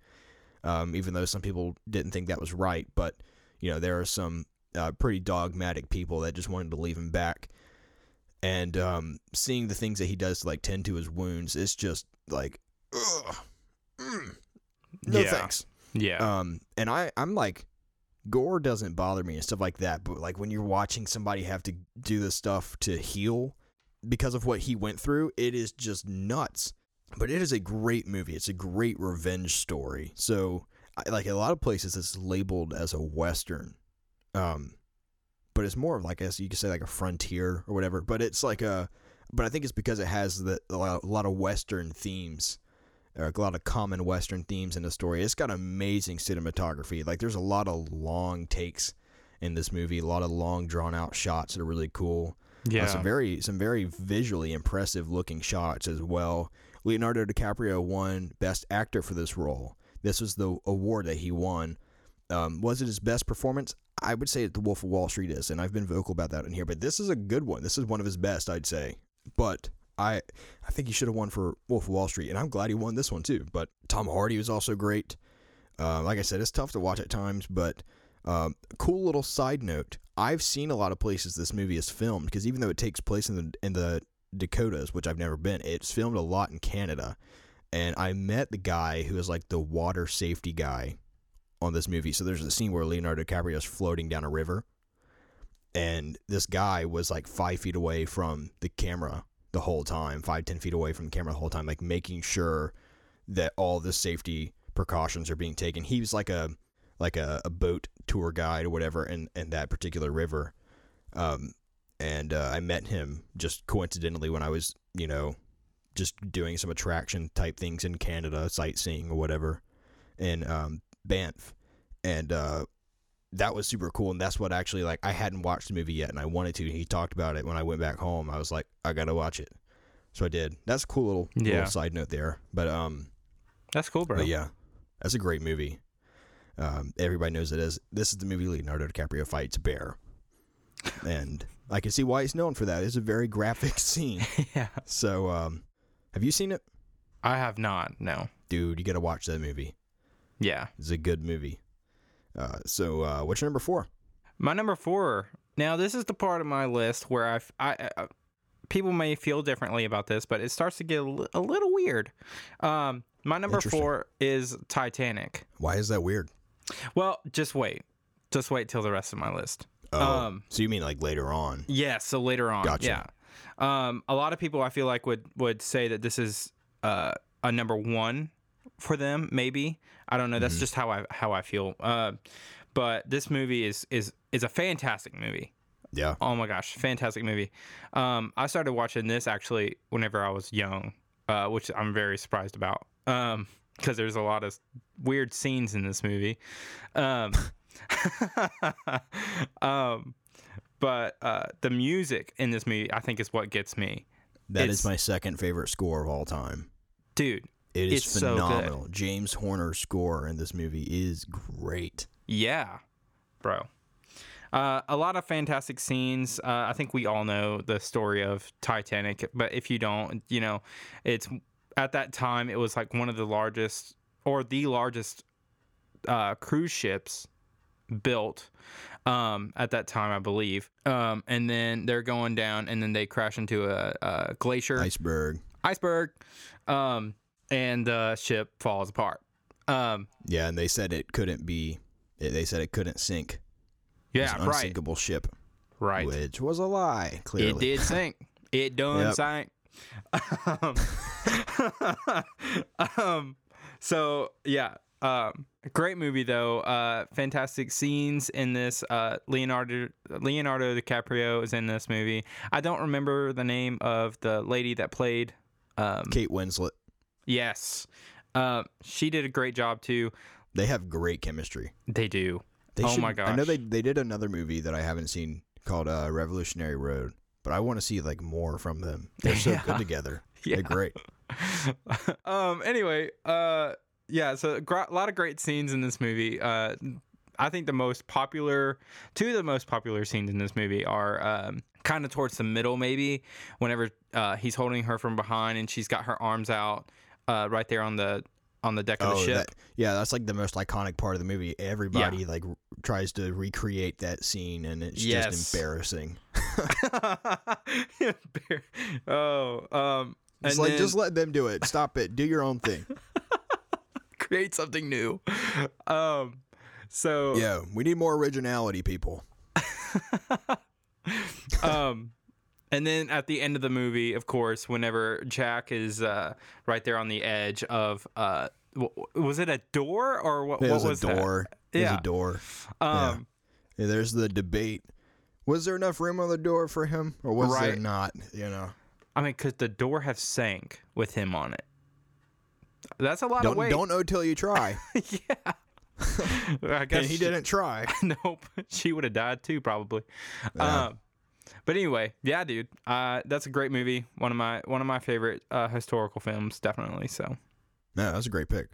Um, even though some people didn't think that was right, but you know there are some uh, pretty dogmatic people that just wanted to leave him back. And um, seeing the things that he does to like tend to his wounds, it's just like, ugh, mm, no Yeah. thanks. yeah. Um, and I, I'm like, gore doesn't bother me and stuff like that. But like when you're watching somebody have to do this stuff to heal because of what he went through, it is just nuts. But it is a great movie. It's a great revenge story. So, like a lot of places, it's labeled as a western. Um, but it's more of like, guess you could say like a frontier or whatever. But it's like a, but I think it's because it has the a lot, of western themes a lot of common western themes in the story. It's got amazing cinematography. Like there's a lot of long takes in this movie, a lot of long drawn out shots that are really cool. Uh, yeah. some very some very visually impressive looking shots as well. Leonardo DiCaprio won Best Actor for this role. This was the award that he won. Um, was it his best performance? I would say that The Wolf of Wall Street is, and I've been vocal about that in here. But this is a good one. This is one of his best, I'd say. But I, I think he should have won for Wolf of Wall Street, and I'm glad he won this one too. But Tom Hardy was also great. Uh, like I said, it's tough to watch at times, but um, cool little side note: I've seen a lot of places this movie is filmed because even though it takes place in the in the Dakotas, which I've never been, it's filmed a lot in Canada. And I met the guy who is like the water safety guy on this movie. So there's a scene where Leonardo DiCaprio is floating down a river, and this guy was like five feet away from the camera the whole time, five ten feet away from the camera the whole time, like making sure that all the safety precautions are being taken. He was like a like a, a boat tour guide or whatever in, in that particular river. Um, and uh, I met him just coincidentally when I was, you know, just doing some attraction type things in Canada, sightseeing or whatever, in um, Banff, and uh, that was super cool. And that's what actually like I hadn't watched the movie yet, and I wanted to. He talked about it when I went back home. I was like, I gotta watch it, so I did. That's a cool little, Yeah. little side note there. But um, That's cool, bro. yeah, that's a great movie. Um, everybody knows it is. This is the movie Leonardo DiCaprio fights bear, and I can see why he's known for that. It's a very graphic scene. yeah. So, um, have you seen it, I have not. No. dude? You got to watch that movie. Yeah. It's a good movie. Uh, so, uh, what's your number four? My number four Now this is the part of my list where I've, I, I people may feel differently about this, but it starts to get a, li- a little weird. Um, my number four is Titanic. Why is that weird? Well, just wait, just wait till the rest of my list. Oh, Um, so you mean like later on? Yeah, so later on, Gotcha. yeah. Um, a lot of people I feel like would would say that this is uh, a number one for them. Maybe I don't know. That's Mm-hmm. just how I how I feel. Uh, but this movie is is is a fantastic movie. Yeah. Oh my gosh, fantastic movie. Um, I started watching this actually whenever I was young, uh, which I'm very surprised about. Um, because there's a lot of weird scenes in this movie. Um, um, but uh, the music in this movie, I think, is what gets me, That It's- is my second favorite score of all time. dude. It is It's so phenomenal. James Horner's score in this movie is great. Yeah, bro. Uh, a lot of fantastic scenes. Uh, I think we all know the story of Titanic, but if you don't, you know, it's at that time it was like one of the largest or the largest uh, cruise ships built um, at that time, I believe. Um, and then they're going down, and then they crash into a, a glacier Iceberg. iceberg, um, and the ship falls apart. Um, Yeah, and they said it couldn't be. They said it couldn't sink. It yeah, an right, unsinkable ship, right. which was a lie. Clearly, It did sink. It done Yep. sank. Um, um, so yeah, um, great movie though. Uh, fantastic scenes in this. Uh, Leonardo Leonardo DiCaprio is in this movie. I don't remember the name of the lady that played. Um, Kate Winslet. Yes, uh, she did a great job too. They have great chemistry. They do. They Oh should, my gosh. I know they they did another movie that I haven't seen called uh, Revolutionary Road, but I want to see like more from them. They're so Yeah. good together. Yeah. They're great. um. Anyway. Uh. Yeah. So a gr- lot of great scenes in this movie. Uh. I think the most popular, two of the most popular scenes in this movie are um, kind of towards the middle, maybe. Whenever uh, he's holding her from behind and she's got her arms out, uh, right there on the on the deck of the Oh, ship. that, yeah, that's like the most iconic part of the movie. Everybody like r- tries to recreate that scene, and it's Yes. just embarrassing. oh. Um. It's like then just let them do it. Stop it. Do your own thing. create something new. Um. So. yeah, we need more originality, people. um and then at the end of the movie of course whenever jack is uh right there on the edge of uh w- was it a door or what, There's what was a door. There's Yeah. a door. that um Yeah, there's the debate. Was there enough room on the door for him, or was there not? You know, i mean could the door have sank with him on it that's a lot don't of weight don't know till you try. yeah i guess and he she- didn't try. nope she would have died too probably Yeah. um but anyway yeah dude uh that's a great movie one of my one of my favorite uh historical films definitely so No, that's a great pick.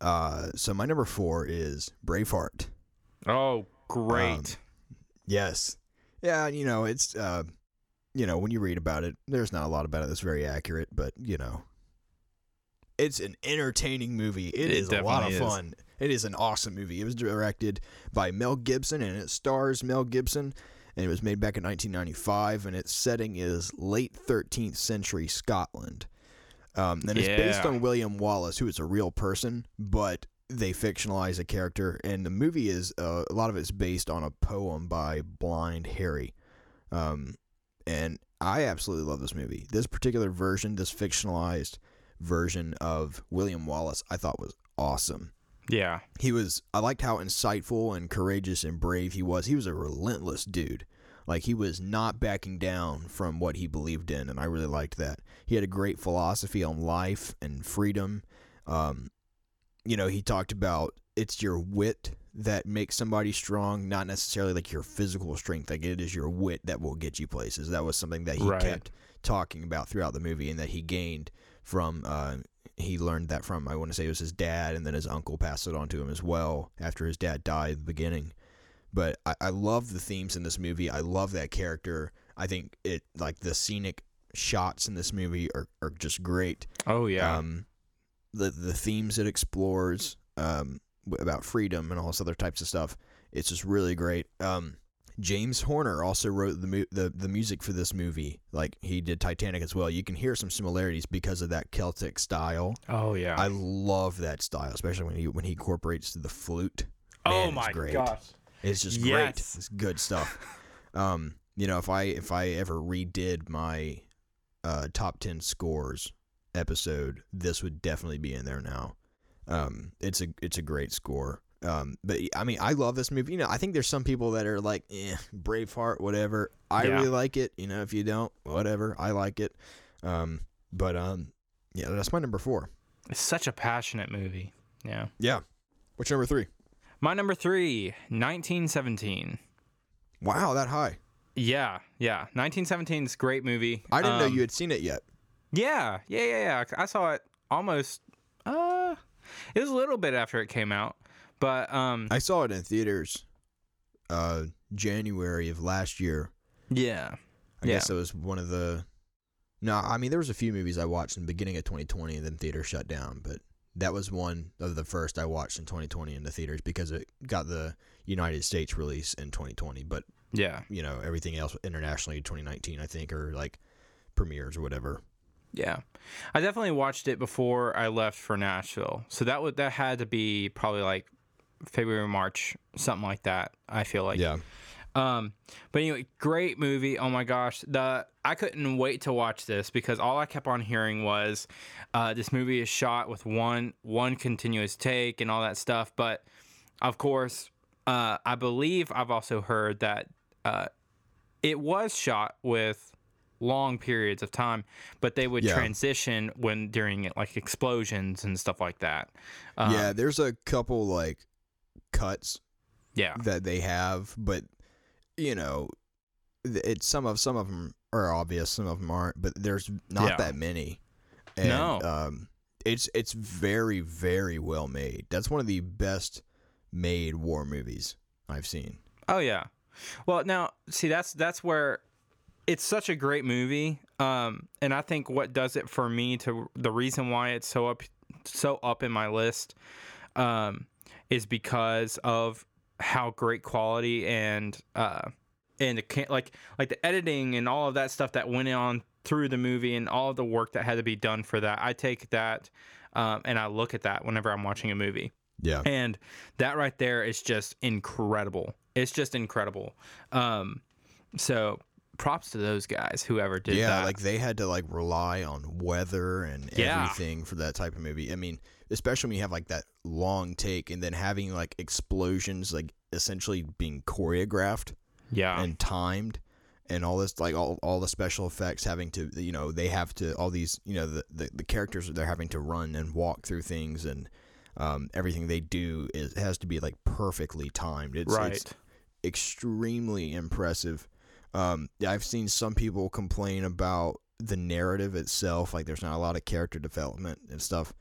Uh, so my number four is Braveheart. oh great Yes. Yeah, you know, it's uh you know, when you read about it, there's not a lot about it that's very accurate, but you know, it's an entertaining movie. It it is a lot of is. fun. It is an awesome movie. It was directed by Mel Gibson and it stars Mel Gibson and it was made back in 1995 and its setting is late 13th century Scotland. Um, and it's based on William Wallace, who is a real person, but they fictionalize a character. And the movie is uh, a lot of it's based on a poem by Blind Harry. Um, and I absolutely love this movie. This particular version, this fictionalized version of William Wallace, I thought was awesome. Yeah He was, I liked how insightful and courageous and brave he was. He was a relentless dude. Like, he was not backing down from what he believed in, and I really liked that. He had a great philosophy on life and freedom. Um, you know, he talked about it's your wit that makes somebody strong, not necessarily like your physical strength. Like, it is your wit that will get you places. That was something that he Right. kept talking about throughout the movie and that he gained from uh, he learned that from I want to say it was his dad, and then his uncle passed it on to him as well after his dad died at the beginning. But I, I love the themes in this movie. I love that character. I think it like the scenic shots in this movie are, are just great. Oh yeah. Um, the the themes it explores um, about freedom and all this other types of stuff. It's just really great. Um, James Horner also wrote the, mu- the the music for this movie. Like he did Titanic as well. You can hear some similarities because of that Celtic style. Oh yeah. I love that style, especially when he when he incorporates the flute. Man, oh my great. gosh. It's just great. It's good stuff. um, you know, if I if I ever redid my uh, top ten scores episode, this would definitely be in there now. Um, it's a it's a great score. Um, but I mean, I love this movie. You know, I think there's some people that are like, eh, Braveheart, whatever. I Yeah. really like it. You know, if you don't, whatever. I like it. Um, but um, yeah, that's my number four. It's such a passionate movie. Yeah. Yeah. What's number three? My number three, 1917. Wow, that high. Yeah, yeah. 1917 is a great movie. I didn't know Um, you had seen it yet. Yeah, yeah, yeah, yeah. I saw it almost. Uh, it was a little bit after it came out, but um, I saw it in theaters uh January of last year. yeah, I Yeah. guess it was one of the No, I mean there was a few movies I watched in the beginning of 2020 and then theaters shut down, but that was one of the first I watched in 2020 in the theaters because it got the United States release in 2020, but yeah, you know, everything else internationally 2019 I think or like premieres or whatever. yeah. I definitely watched it before I left for Nashville, so that would that had to be probably like February, March, something like that. I feel like. yeah. Um, but anyway, great movie. Oh my gosh, the I couldn't wait to watch this because all I kept on hearing was, uh, this movie is shot with one one continuous take and all that stuff. But of course, uh, I believe I've also heard that uh, it was shot with long periods of time, but they would Yeah. transition when during it, like explosions and stuff like that. Um, yeah, there's a couple like cuts yeah, that they have, but you know, it's some of some of them are obvious, some of them aren't, but there's not Yeah. that many. And, No. um, it's it's very very well made. That's one of the best made war movies I've seen. Oh yeah. Well, now see that's that's where it's such a great movie. Um, and I think what does it for me to the reason why it's so up so up in my list um, is because of how great quality and uh, and the like like the editing and all of that stuff that went on through the movie and all of the work that had to be done for that. I take that um, and I look at that whenever I'm watching a movie. Yeah, And that right there is just incredible. It's just incredible. Um, so props to those guys, whoever did yeah, that. like they had to like rely on weather and Yeah. everything for that type of movie. I mean, especially when you have like that long take and then having like explosions like essentially being choreographed. yeah, and timed and all this like all, all the special effects having to you know they have to all these you know the, the, the characters they're having to run and walk through things and um, everything they do is has to be like perfectly timed it's, right. it's extremely impressive um, i've seen some people complain about the narrative itself like there's not a lot of character development and stuff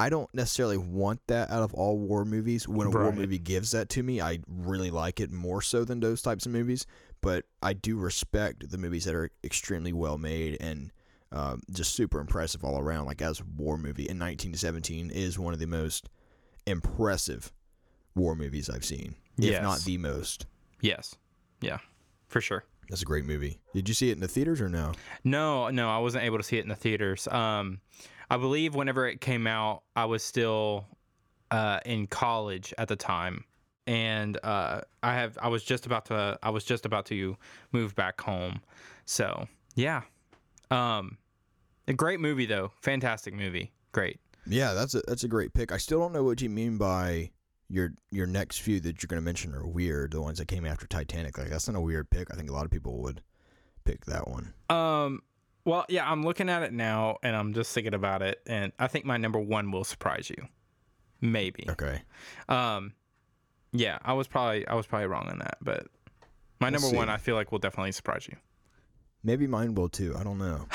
I don't necessarily want that out of all war movies. When a war movie gives that to me, I really like it more so than those types of movies. But I do respect the movies that are extremely well made and um, just super impressive all around. Like as a war movie in 1917 is one of the most impressive war movies I've seen, if not the most. yes, yeah, for sure. That's a great movie. Did you see it in the theaters or no? No, no, I wasn't able to see it in the theaters. Um, I believe whenever it came out, I was still uh, in college at the time, and uh, I have I was just about to I was just about to move back home. So yeah, um, a great movie though, fantastic movie, great. Yeah, that's a that's a great pick. I still don't know what you mean by your your next few that you're going to mention are weird. The ones that came after Titanic, like that's not a weird pick. I think a lot of people would pick that one. Um, well, yeah, I'm looking at it now, and I'm just thinking about it, and I think my number one will surprise you, maybe. Okay, Um, yeah, I was probably I was probably wrong on that, but my We'll number see. one I feel like will definitely surprise you. maybe mine will too. I don't know.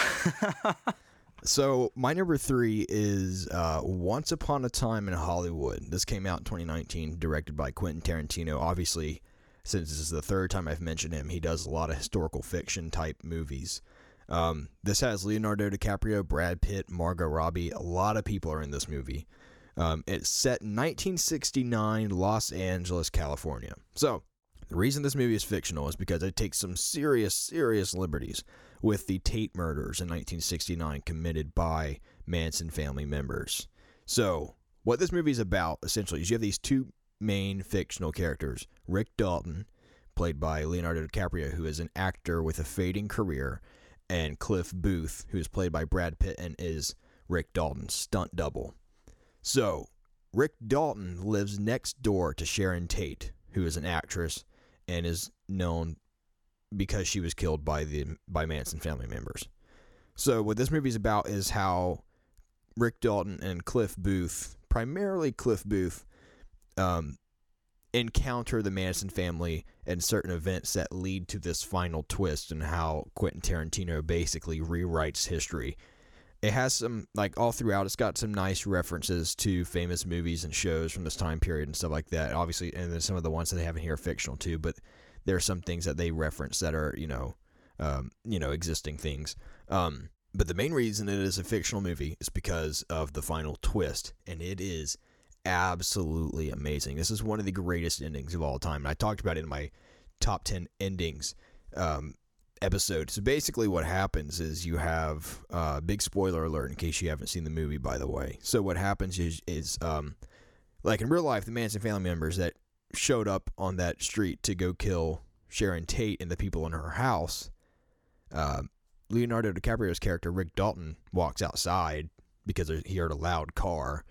so my number three is uh, Once Upon a Time in Hollywood. This came out in 2019, directed by Quentin Tarantino. Obviously, since this is the third time I've mentioned him, he does a lot of historical fiction type movies. Um, this has Leonardo DiCaprio, Brad Pitt, Margot Robbie. A lot of people are in this movie. Um, it's set in 1969 Los Angeles, California. So The reason this movie is fictional is because it takes some serious, serious liberties with the Tate murders in 1969 committed by Manson family members. So, what this movie is about essentially is you have these two main fictional characters Rick Dalton, played by Leonardo DiCaprio, who is an actor with a fading career, and Cliff Booth, who is played by Brad Pitt and is Rick Dalton's stunt double. So, Rick Dalton lives next door to Sharon Tate, who is an actress and is known because she was killed by the by Manson family members. So what this movie is about is how Rick Dalton and Cliff Booth, primarily Cliff Booth, um, encounter the Manson family and certain events that lead to this final twist and how Quentin Tarantino basically rewrites history. It has some like all throughout. It's got some nice references to famous movies and shows from this time period and stuff like that. Obviously, and then some of the ones that they have in here are fictional too. But there are some things that they reference that are you know, um, you know, existing things. Um, but the main reason it is a fictional movie is because of the final twist, and it is absolutely amazing. This is one of the greatest endings of all time. And I talked about it in my top 10 endings um, episode. So basically, what happens is you have uh, big spoiler alert in case you haven't seen the movie, by the way. So what happens is, is um, like in real life, the Manson family members that showed up on that street to go kill Sharon Tate and the people in her house. Uh, Leonardo DiCaprio's character Rick Dalton walks outside because he heard a loud car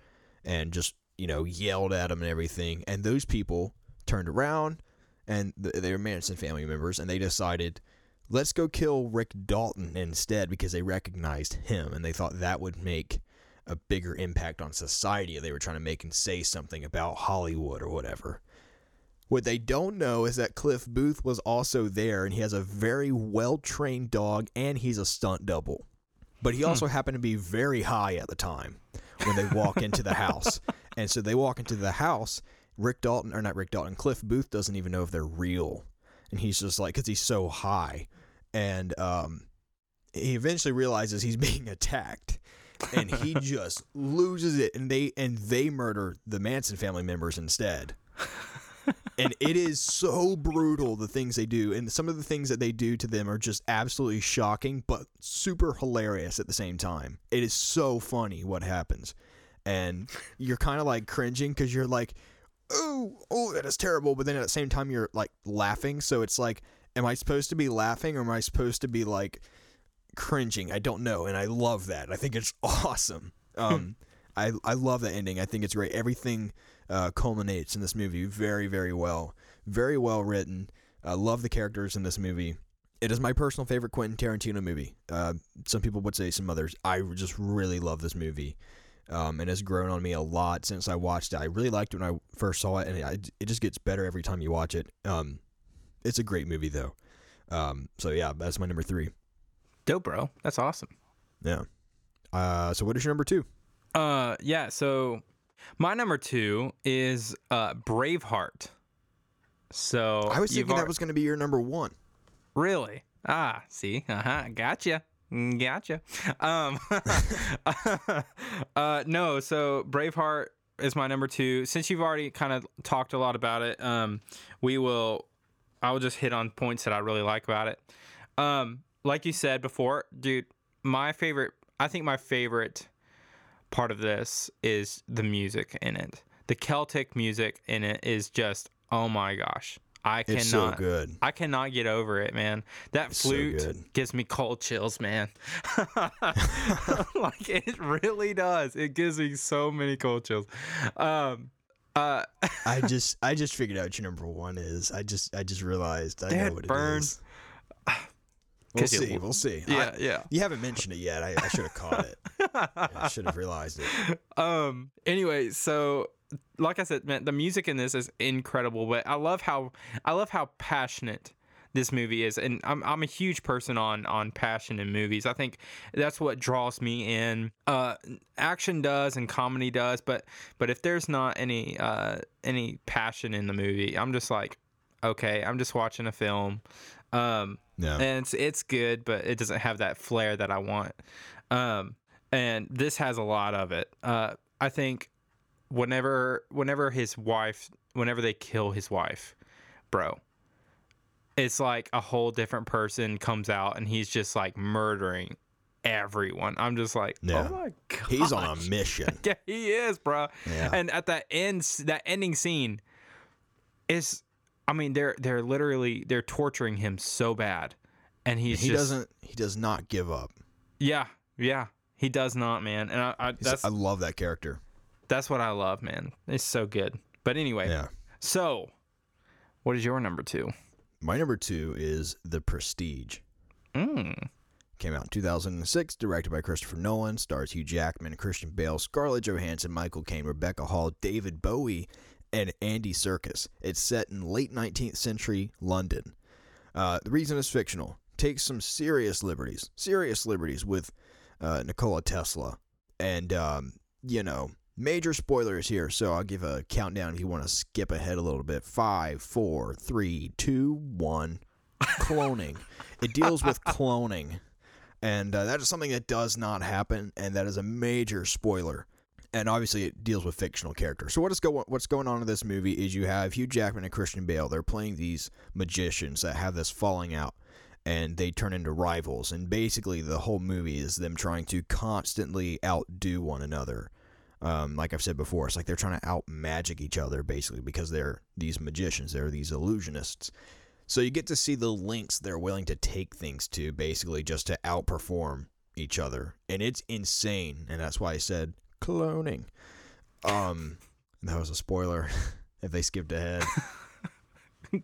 and just you know yelled at him and everything. And those people turned around and they were Manson family members and they decided let's go kill Rick Dalton instead because they recognized him and they thought that would make a bigger impact on society. They were trying to make and say something about Hollywood or whatever. What they don't know is that Cliff Booth was also there and he has a very well trained dog and he's a stunt double. But he also hmm. happened to be very high at the time when they walk into the house. And so they walk into the house. Rick Dalton, or not Rick Dalton, Cliff Booth doesn't even know if they're real. And he's just like, because he's so high. And um, he eventually realizes he's being attacked. And he just loses it. And they and they murder the Manson family members instead and it is so brutal the things they do and some of the things that they do to them are just absolutely shocking but super hilarious at the same time it is so funny what happens and you're kind of like cringing because you're like oh oh that is terrible but then at the same time you're like laughing so it's like am i supposed to be laughing or am i supposed to be like cringing i don't know and i love that i think it's awesome um I, I love that ending. I think it's great. Everything uh, culminates in this movie very, very well. Very well written. I love the characters in this movie. It is my personal favorite Quentin Tarantino movie. Uh, some people would say some others. I just really love this movie. Um, and has grown on me a lot since I watched it. I really liked it when I first saw it, and it, it just gets better every time you watch it. Um, it's a great movie, though. Um, so yeah, that's my number three. Dope, bro. That's awesome. Yeah. Uh, so what is your number two? Uh, yeah. So my number two is uh, Braveheart. So I was thinking that was going to be your number one. Really? Ah, see, uh huh, gotcha, gotcha. Um, uh, no, so Braveheart is my number two. Since you've already kind of talked a lot about it, um, we will. I will just hit on points that I really like about it. Um, like you said before, dude, my favorite. I think my favorite part of this is the music in it. The Celtic music in it is just oh my gosh. I cannot it's so good. I cannot get over it, man. That it's flute so gives me cold chills, man. like it really does. It gives me so many cold chills. Um uh I just I just figured out your number one is. I just I just realized I know what burn. it is. We'll see. We'll see. Yeah, I, yeah. You haven't mentioned it yet. I, I should have caught it. yeah, I should have realized it. Um. Anyway, so like I said, man, the music in this is incredible. But I love how I love how passionate this movie is, and I'm I'm a huge person on on passion in movies. I think that's what draws me in. Uh, action does and comedy does, but but if there's not any uh any passion in the movie, I'm just like, okay, I'm just watching a film. Um, yeah. And it's it's good, but it doesn't have that flair that I want. Um, and this has a lot of it. Uh, I think whenever whenever his wife, whenever they kill his wife, bro, it's like a whole different person comes out and he's just like murdering everyone. I'm just like, oh Yeah. oh my god, He's on a mission. yeah, he is, bro. Yeah. And at that end, that ending scene is, I mean, they're they're literally they're torturing him so bad, and he's he just, doesn't. He does not give up. Yeah, yeah, he does not, man. And I, I that's I love that character. That's what I love, man. It's so good. But anyway, Yeah. so what is your number two? My number two is The Prestige. Mm. Came out in 2006, directed by Christopher Nolan, stars Hugh Jackman, Christian Bale, Scarlett Johansson, Michael Caine, Rebecca Hall, David Bowie, and Andy Serkis. It's set in late 19th century London. Uh, the reason it's fictional takes some serious liberties, serious liberties with uh, Nikola Tesla, and um, you know, major spoilers here. So I'll give a countdown if you want to skip ahead a little bit. Five, four, three, two, one. Cloning. it deals with cloning and uh, that is something that does not happen, and that is a major spoiler. And obviously, it deals with fictional characters. So what is go what's going on in this movie is you have Hugh Jackman and Christian Bale. They're playing these magicians that have this falling out, and they turn into rivals. And basically, the whole movie is them trying to constantly outdo one another. Um, like I've said before, it's like they're trying to out magic each other, basically, because they're these magicians. They're these illusionists. So you get to see the lengths they're willing to take things to, basically, just to outperform each other, and it's insane. And that's why I said cloning. Um, that was a spoiler if they skipped ahead.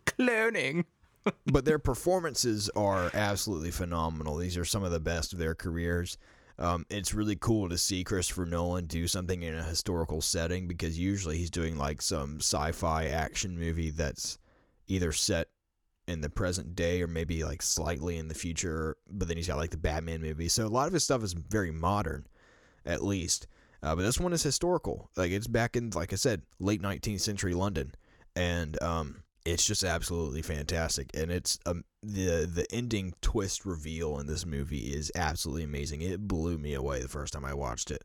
Cloning. but their performances are absolutely phenomenal. These are some of the best of their careers. Um, it's really cool to see Christopher Nolan do something in a historical setting because usually he's doing like some sci-fi action movie that's either set in the present day or maybe like slightly in the future. But then he's got like the Batman movie, so a lot of his stuff is very modern, at least. Uh, but this one is historical. Like it's back in, like I said, late 19th century London, and um, it's just absolutely fantastic. And it's um, the the ending twist reveal in this movie is absolutely amazing. It blew me away the first time I watched it.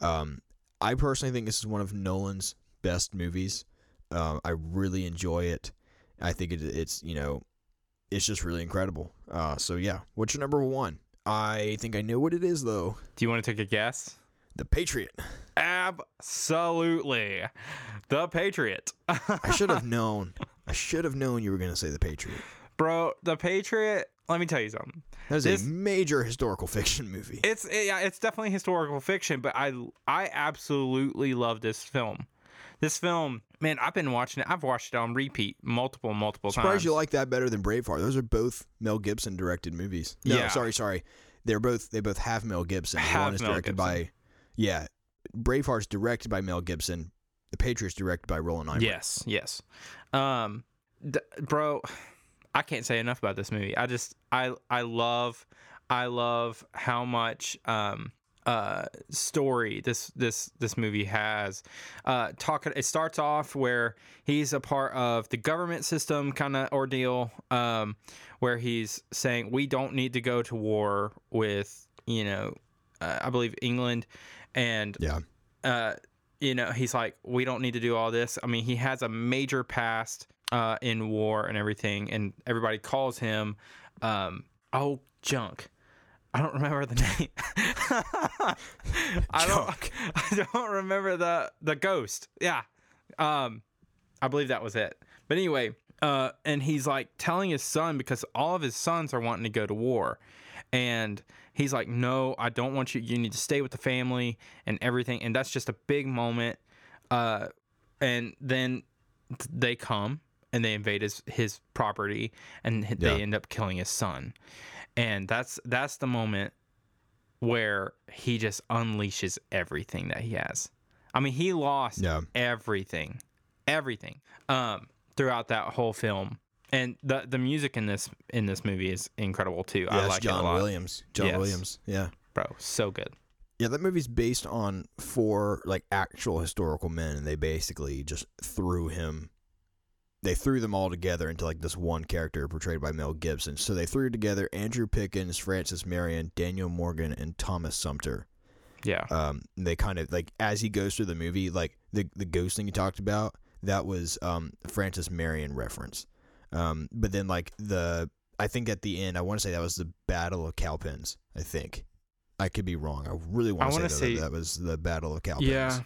Um, I personally think this is one of Nolan's best movies. Um, I really enjoy it. I think it, it's you know, it's just really incredible. Uh, so yeah, what's your number one? I think I know what it is though. Do you want to take a guess? The Patriot. Absolutely. The Patriot. I should have known. I should have known you were going to say The Patriot. Bro, The Patriot, let me tell you something. That is This- a major historical fiction movie. It's it, yeah, it's definitely historical fiction, but I I absolutely love this film. This film, man, I've been watching it. I've watched it on repeat multiple multiple Surprised times. Surprised you like that better than Braveheart. Those are both Mel Gibson directed movies. No, Yeah. sorry, sorry. They're both they both have Mel Gibson. Have One is Mel directed Gibson. by yeah. Braveheart's directed by Mel Gibson. The Patriot's directed by Roland Emmerich. Yes, yes. Um, d- bro, I can't say enough about this movie. I just I I love I love how much um uh story this this this movie has uh talk it starts off where he's a part of the government system kind of ordeal um where he's saying we don't need to go to war with you know uh, i believe england and Yeah. uh, you know, he's like, we don't need to do all this. I mean, he has a major past uh, in war and everything, and everybody calls him, um, oh, junk. I don't remember the name. I don't. I don't remember the the ghost. Yeah, um, I believe that was it. But anyway, uh, and he's like telling his son because all of his sons are wanting to go to war, and he's like, "No, I don't want you. You need to stay with the family and everything." And that's just a big moment. Uh, and then they come and they invade his his property, and they Yeah. end up killing his son. And that's that's the moment where he just unleashes everything that he has. I mean, he lost Yeah. everything, everything, um, throughout that whole film. And the the music in this in this movie is incredible too. Yeah, I like John it a lot, Williams. John Yes. Williams. Yeah. bro. So good. Yeah, that movie's based on four like actual historical men, and they basically just threw him. They threw them all together into like this one character portrayed by Mel Gibson. So they threw together Andrew Pickens, Francis Marion, Daniel Morgan, and Thomas Sumter. Yeah, Um, they kind of like as he goes through the movie, like the the ghost thing you talked about, that was um Francis Marion reference. Um, but then like the I think at the end I want to say that was the Battle of Cowpens. I think I could be wrong. I really want to say- that, that was the Battle of Cowpens. Yeah.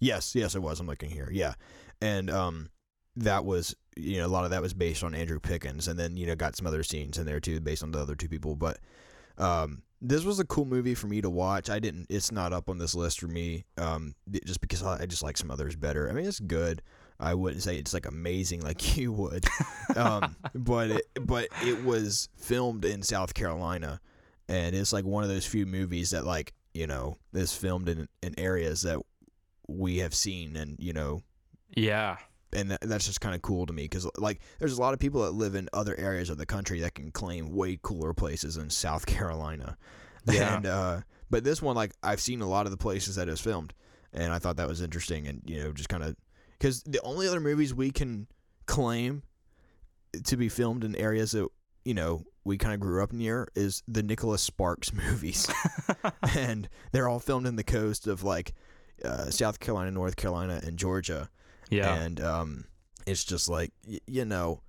Yes, yes, it was. I'm looking here. Yeah, and um, that was you know a lot of that was based on Andrew Pickens, and then you know got some other scenes in there too based on the other two people. But um, this was a cool movie for me to watch. I didn't. It's not up on this list for me. Um, just because I, I just like some others better. I mean, it's good. I wouldn't say it's like amazing like you would, um, but it, but it was filmed in South Carolina, and it's like one of those few movies that like you know is filmed in in areas that we have seen and you know Yeah. and that, that's just kind of cool to me because like there's a lot of people that live in other areas of the country that can claim way cooler places than South Carolina Yeah. and uh but this one like I've seen a lot of the places that it was filmed and I thought that was interesting and you know just kind of because the only other movies we can claim to be filmed in areas that you know we kind of grew up near is the Nicholas Sparks movies and they're all filmed in the coast of like uh, South Carolina, North Carolina, and Georgia. Yeah. And um, it's just like y- you know,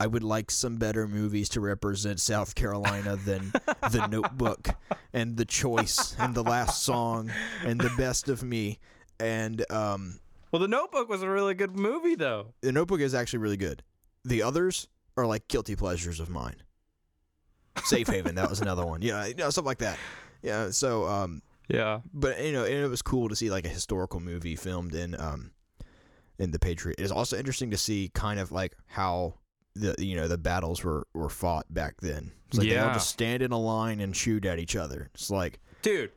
I would like some better movies to represent South Carolina than The Notebook and The Choice and The Last Song and The Best of Me. And um, well, The Notebook was a really good movie, though. The Notebook is actually really good. The others are like guilty pleasures of mine. Safe Haven, that was another one. Yeah, you know, something like that. Yeah, so um, Yeah. but you know, and it was cool to see like a historical movie filmed in um in the Patriot. It's also interesting to see kind of like how the you know the battles were were fought back then. It's like they all just stand in a line and shoot at each other. It's like Dude.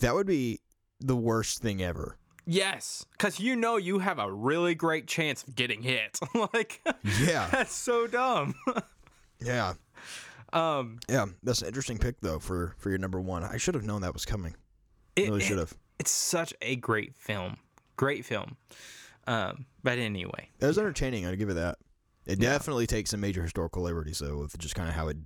that would be the worst thing ever. Yes, because you know you have a really great chance of getting hit. like, Yeah, that's so dumb. yeah, um, yeah. That's an interesting pick though for for your number one. I should have known that was coming. It, really should have. it's such a great film. Great film. Um, but anyway, It was entertaining. I'd give it that. It Yeah. definitely takes some major historical liberties though with just kind of how it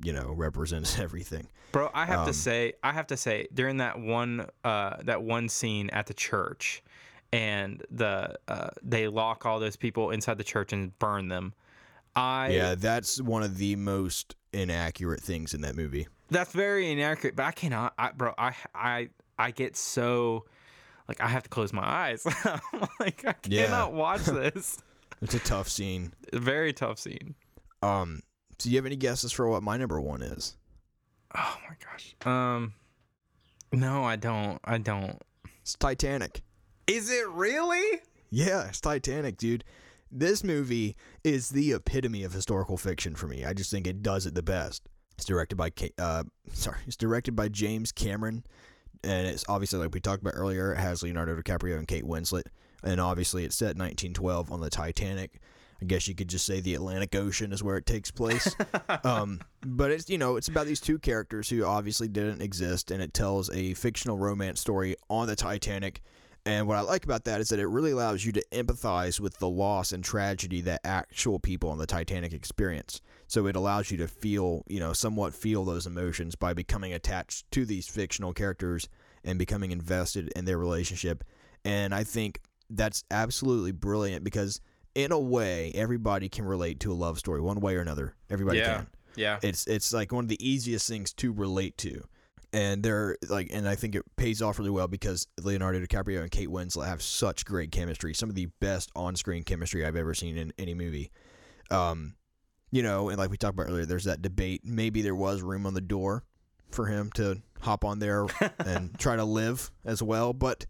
you know represents everything. bro, I have Um, to say, I have to say, during that one, uh, that one scene at the church, and the uh, they lock all those people inside the church and burn them. I Yeah, that's one of the most inaccurate things in that movie. That's very inaccurate, but I cannot, I, bro. I I I get so like I have to close my eyes. like I Yeah. cannot watch this. It's a tough scene. very tough scene. Um, so you have any guesses for what my number one is? Oh my gosh. Um, no, I don't. I don't. It's Titanic. Is it really? Yeah, it's Titanic, dude. This movie is the epitome of historical fiction for me. I just think it does it the best. It's directed by uh, sorry, it's directed by James Cameron, and it's obviously like we talked about earlier. It has Leonardo DiCaprio and Kate Winslet, and obviously it's set in 1912 on the Titanic. I guess you could just say the Atlantic Ocean is where it takes place. um, but it's you know it's about these two characters who obviously didn't exist, and it tells a fictional romance story on the Titanic. And what I like about that is that it really allows you to empathize with the loss and tragedy that actual people on the Titanic experience. So it allows you to feel, you know, somewhat feel those emotions by becoming attached to these fictional characters and becoming invested in their relationship. And I think that's absolutely brilliant because in a way everybody can relate to a love story one way or another. Everybody Yeah. can Yeah. it's it's like one of the easiest things to relate to and they're like and i think it pays off really well because leonardo dicaprio and kate winslet have such great chemistry some of the best on-screen chemistry i've ever seen in any movie um you know and like we talked about earlier there's that debate maybe there was room on the door for him to hop on there and try to live as well but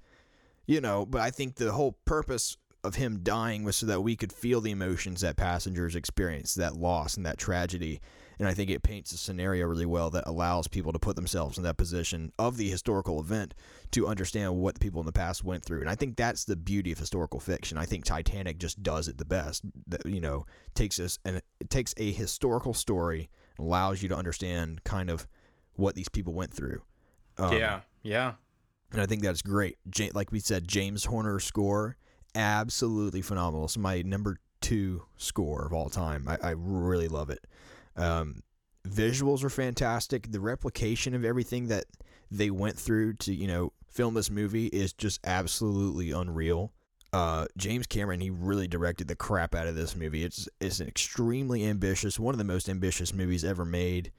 you know but i think the whole purpose of him dying was so that we could feel the emotions that passengers experience that loss and that tragedy and I think it paints a scenario really well that allows people to put themselves in that position of the historical event to understand what the people in the past went through. And I think that's the beauty of historical fiction. I think Titanic just does it the best. That you know takes us and it takes a historical story and allows you to understand kind of what these people went through. Um, yeah. Yeah. and I think that's great. Like we said, James Horner score absolutely phenomenal. It's my number two score of all time. I, I really love it. Um, visuals are fantastic. The replication of everything that they went through to you know film this movie is just absolutely unreal. uh, James Cameron he really directed the crap out of this movie. It's it's an extremely ambitious, one of the most ambitious movies ever made.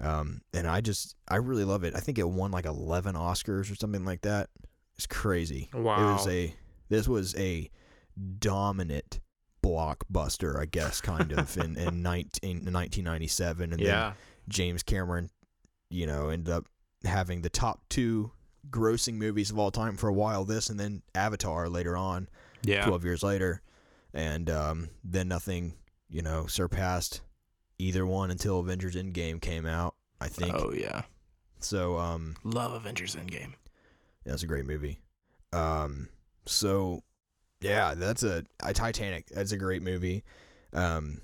Um, and I just I really love it. I think it won like 11 Oscars or something like that. It's crazy. Wow. It was a this was a dominant blockbuster, I guess, kind of in in 19, 1997 and then James Cameron, you know, ended up having the top two grossing movies of all time for a while. This and then Avatar later on, Yeah. 12 years later. And um, then nothing, you know, surpassed either one until Avengers Endgame came out, I think. Oh yeah. So, um, Love Avengers Endgame. yeah, it's a great movie. Um, so, yeah, that's a, a Titanic. That's a great movie. Um,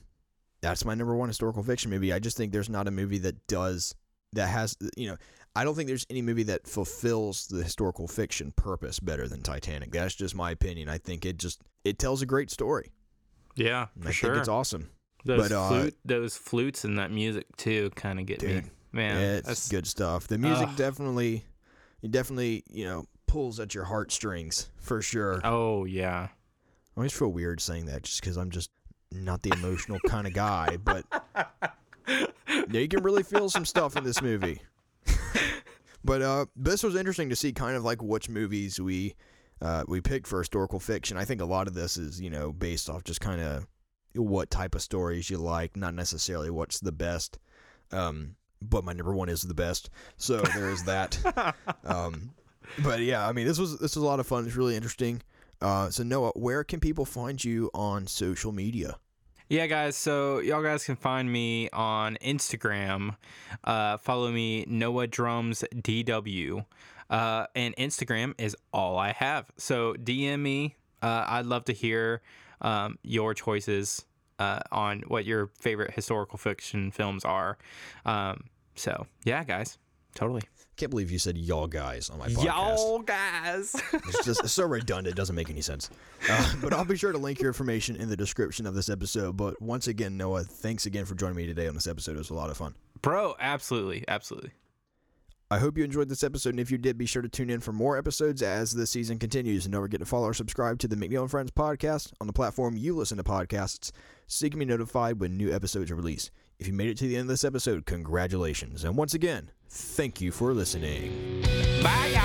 that's my number one historical fiction movie. I just think there's not a movie that does that has you know. I don't think there's any movie that fulfills the historical fiction purpose better than Titanic. That's just my opinion. I think it just it tells a great story. Yeah, for I sure. think it's awesome. those but, uh, flute, those flutes and that music too, kind of get me. Dude, Man, it's that's good stuff. The music Ugh. definitely, it definitely you know pulls at your heartstrings for sure. Oh yeah. I always feel weird saying that just because I'm just not the emotional kind of guy, but yeah, you can really feel some stuff in this movie. but uh, this was interesting to see kind of like which movies we uh, we picked for historical fiction. I think a lot of this is you know based off just kind of what type of stories you like, not necessarily what's the best. Um, but my number one is the best, so there is that. um, but yeah, I mean this was this was a lot of fun. It's really interesting. Uh, so Noah, where can people find you on social media? Yeah, guys. So y'all guys can find me on Instagram. Uh, follow me Noah Drums DW, uh, and Instagram is all I have. So DM me. Uh, I'd love to hear um, your choices uh, on what your favorite historical fiction films are. Um, so yeah, guys, totally. Can't believe you said y'all guys on my podcast. Y'all guys. It's just it's so redundant. It doesn't make any sense. Uh, but I'll be sure to link your information in the description of this episode. But once again, Noah, thanks again for joining me today on this episode. It was a lot of fun. Bro, absolutely, absolutely. I hope you enjoyed this episode, and if you did, be sure to tune in for more episodes as the season continues. And don't forget to follow or subscribe to the McNeill and Friends podcast on the platform you listen to podcasts, so you can be notified when new episodes are released. If you made it to the end of this episode, congratulations. And once again, thank you for listening. Bye,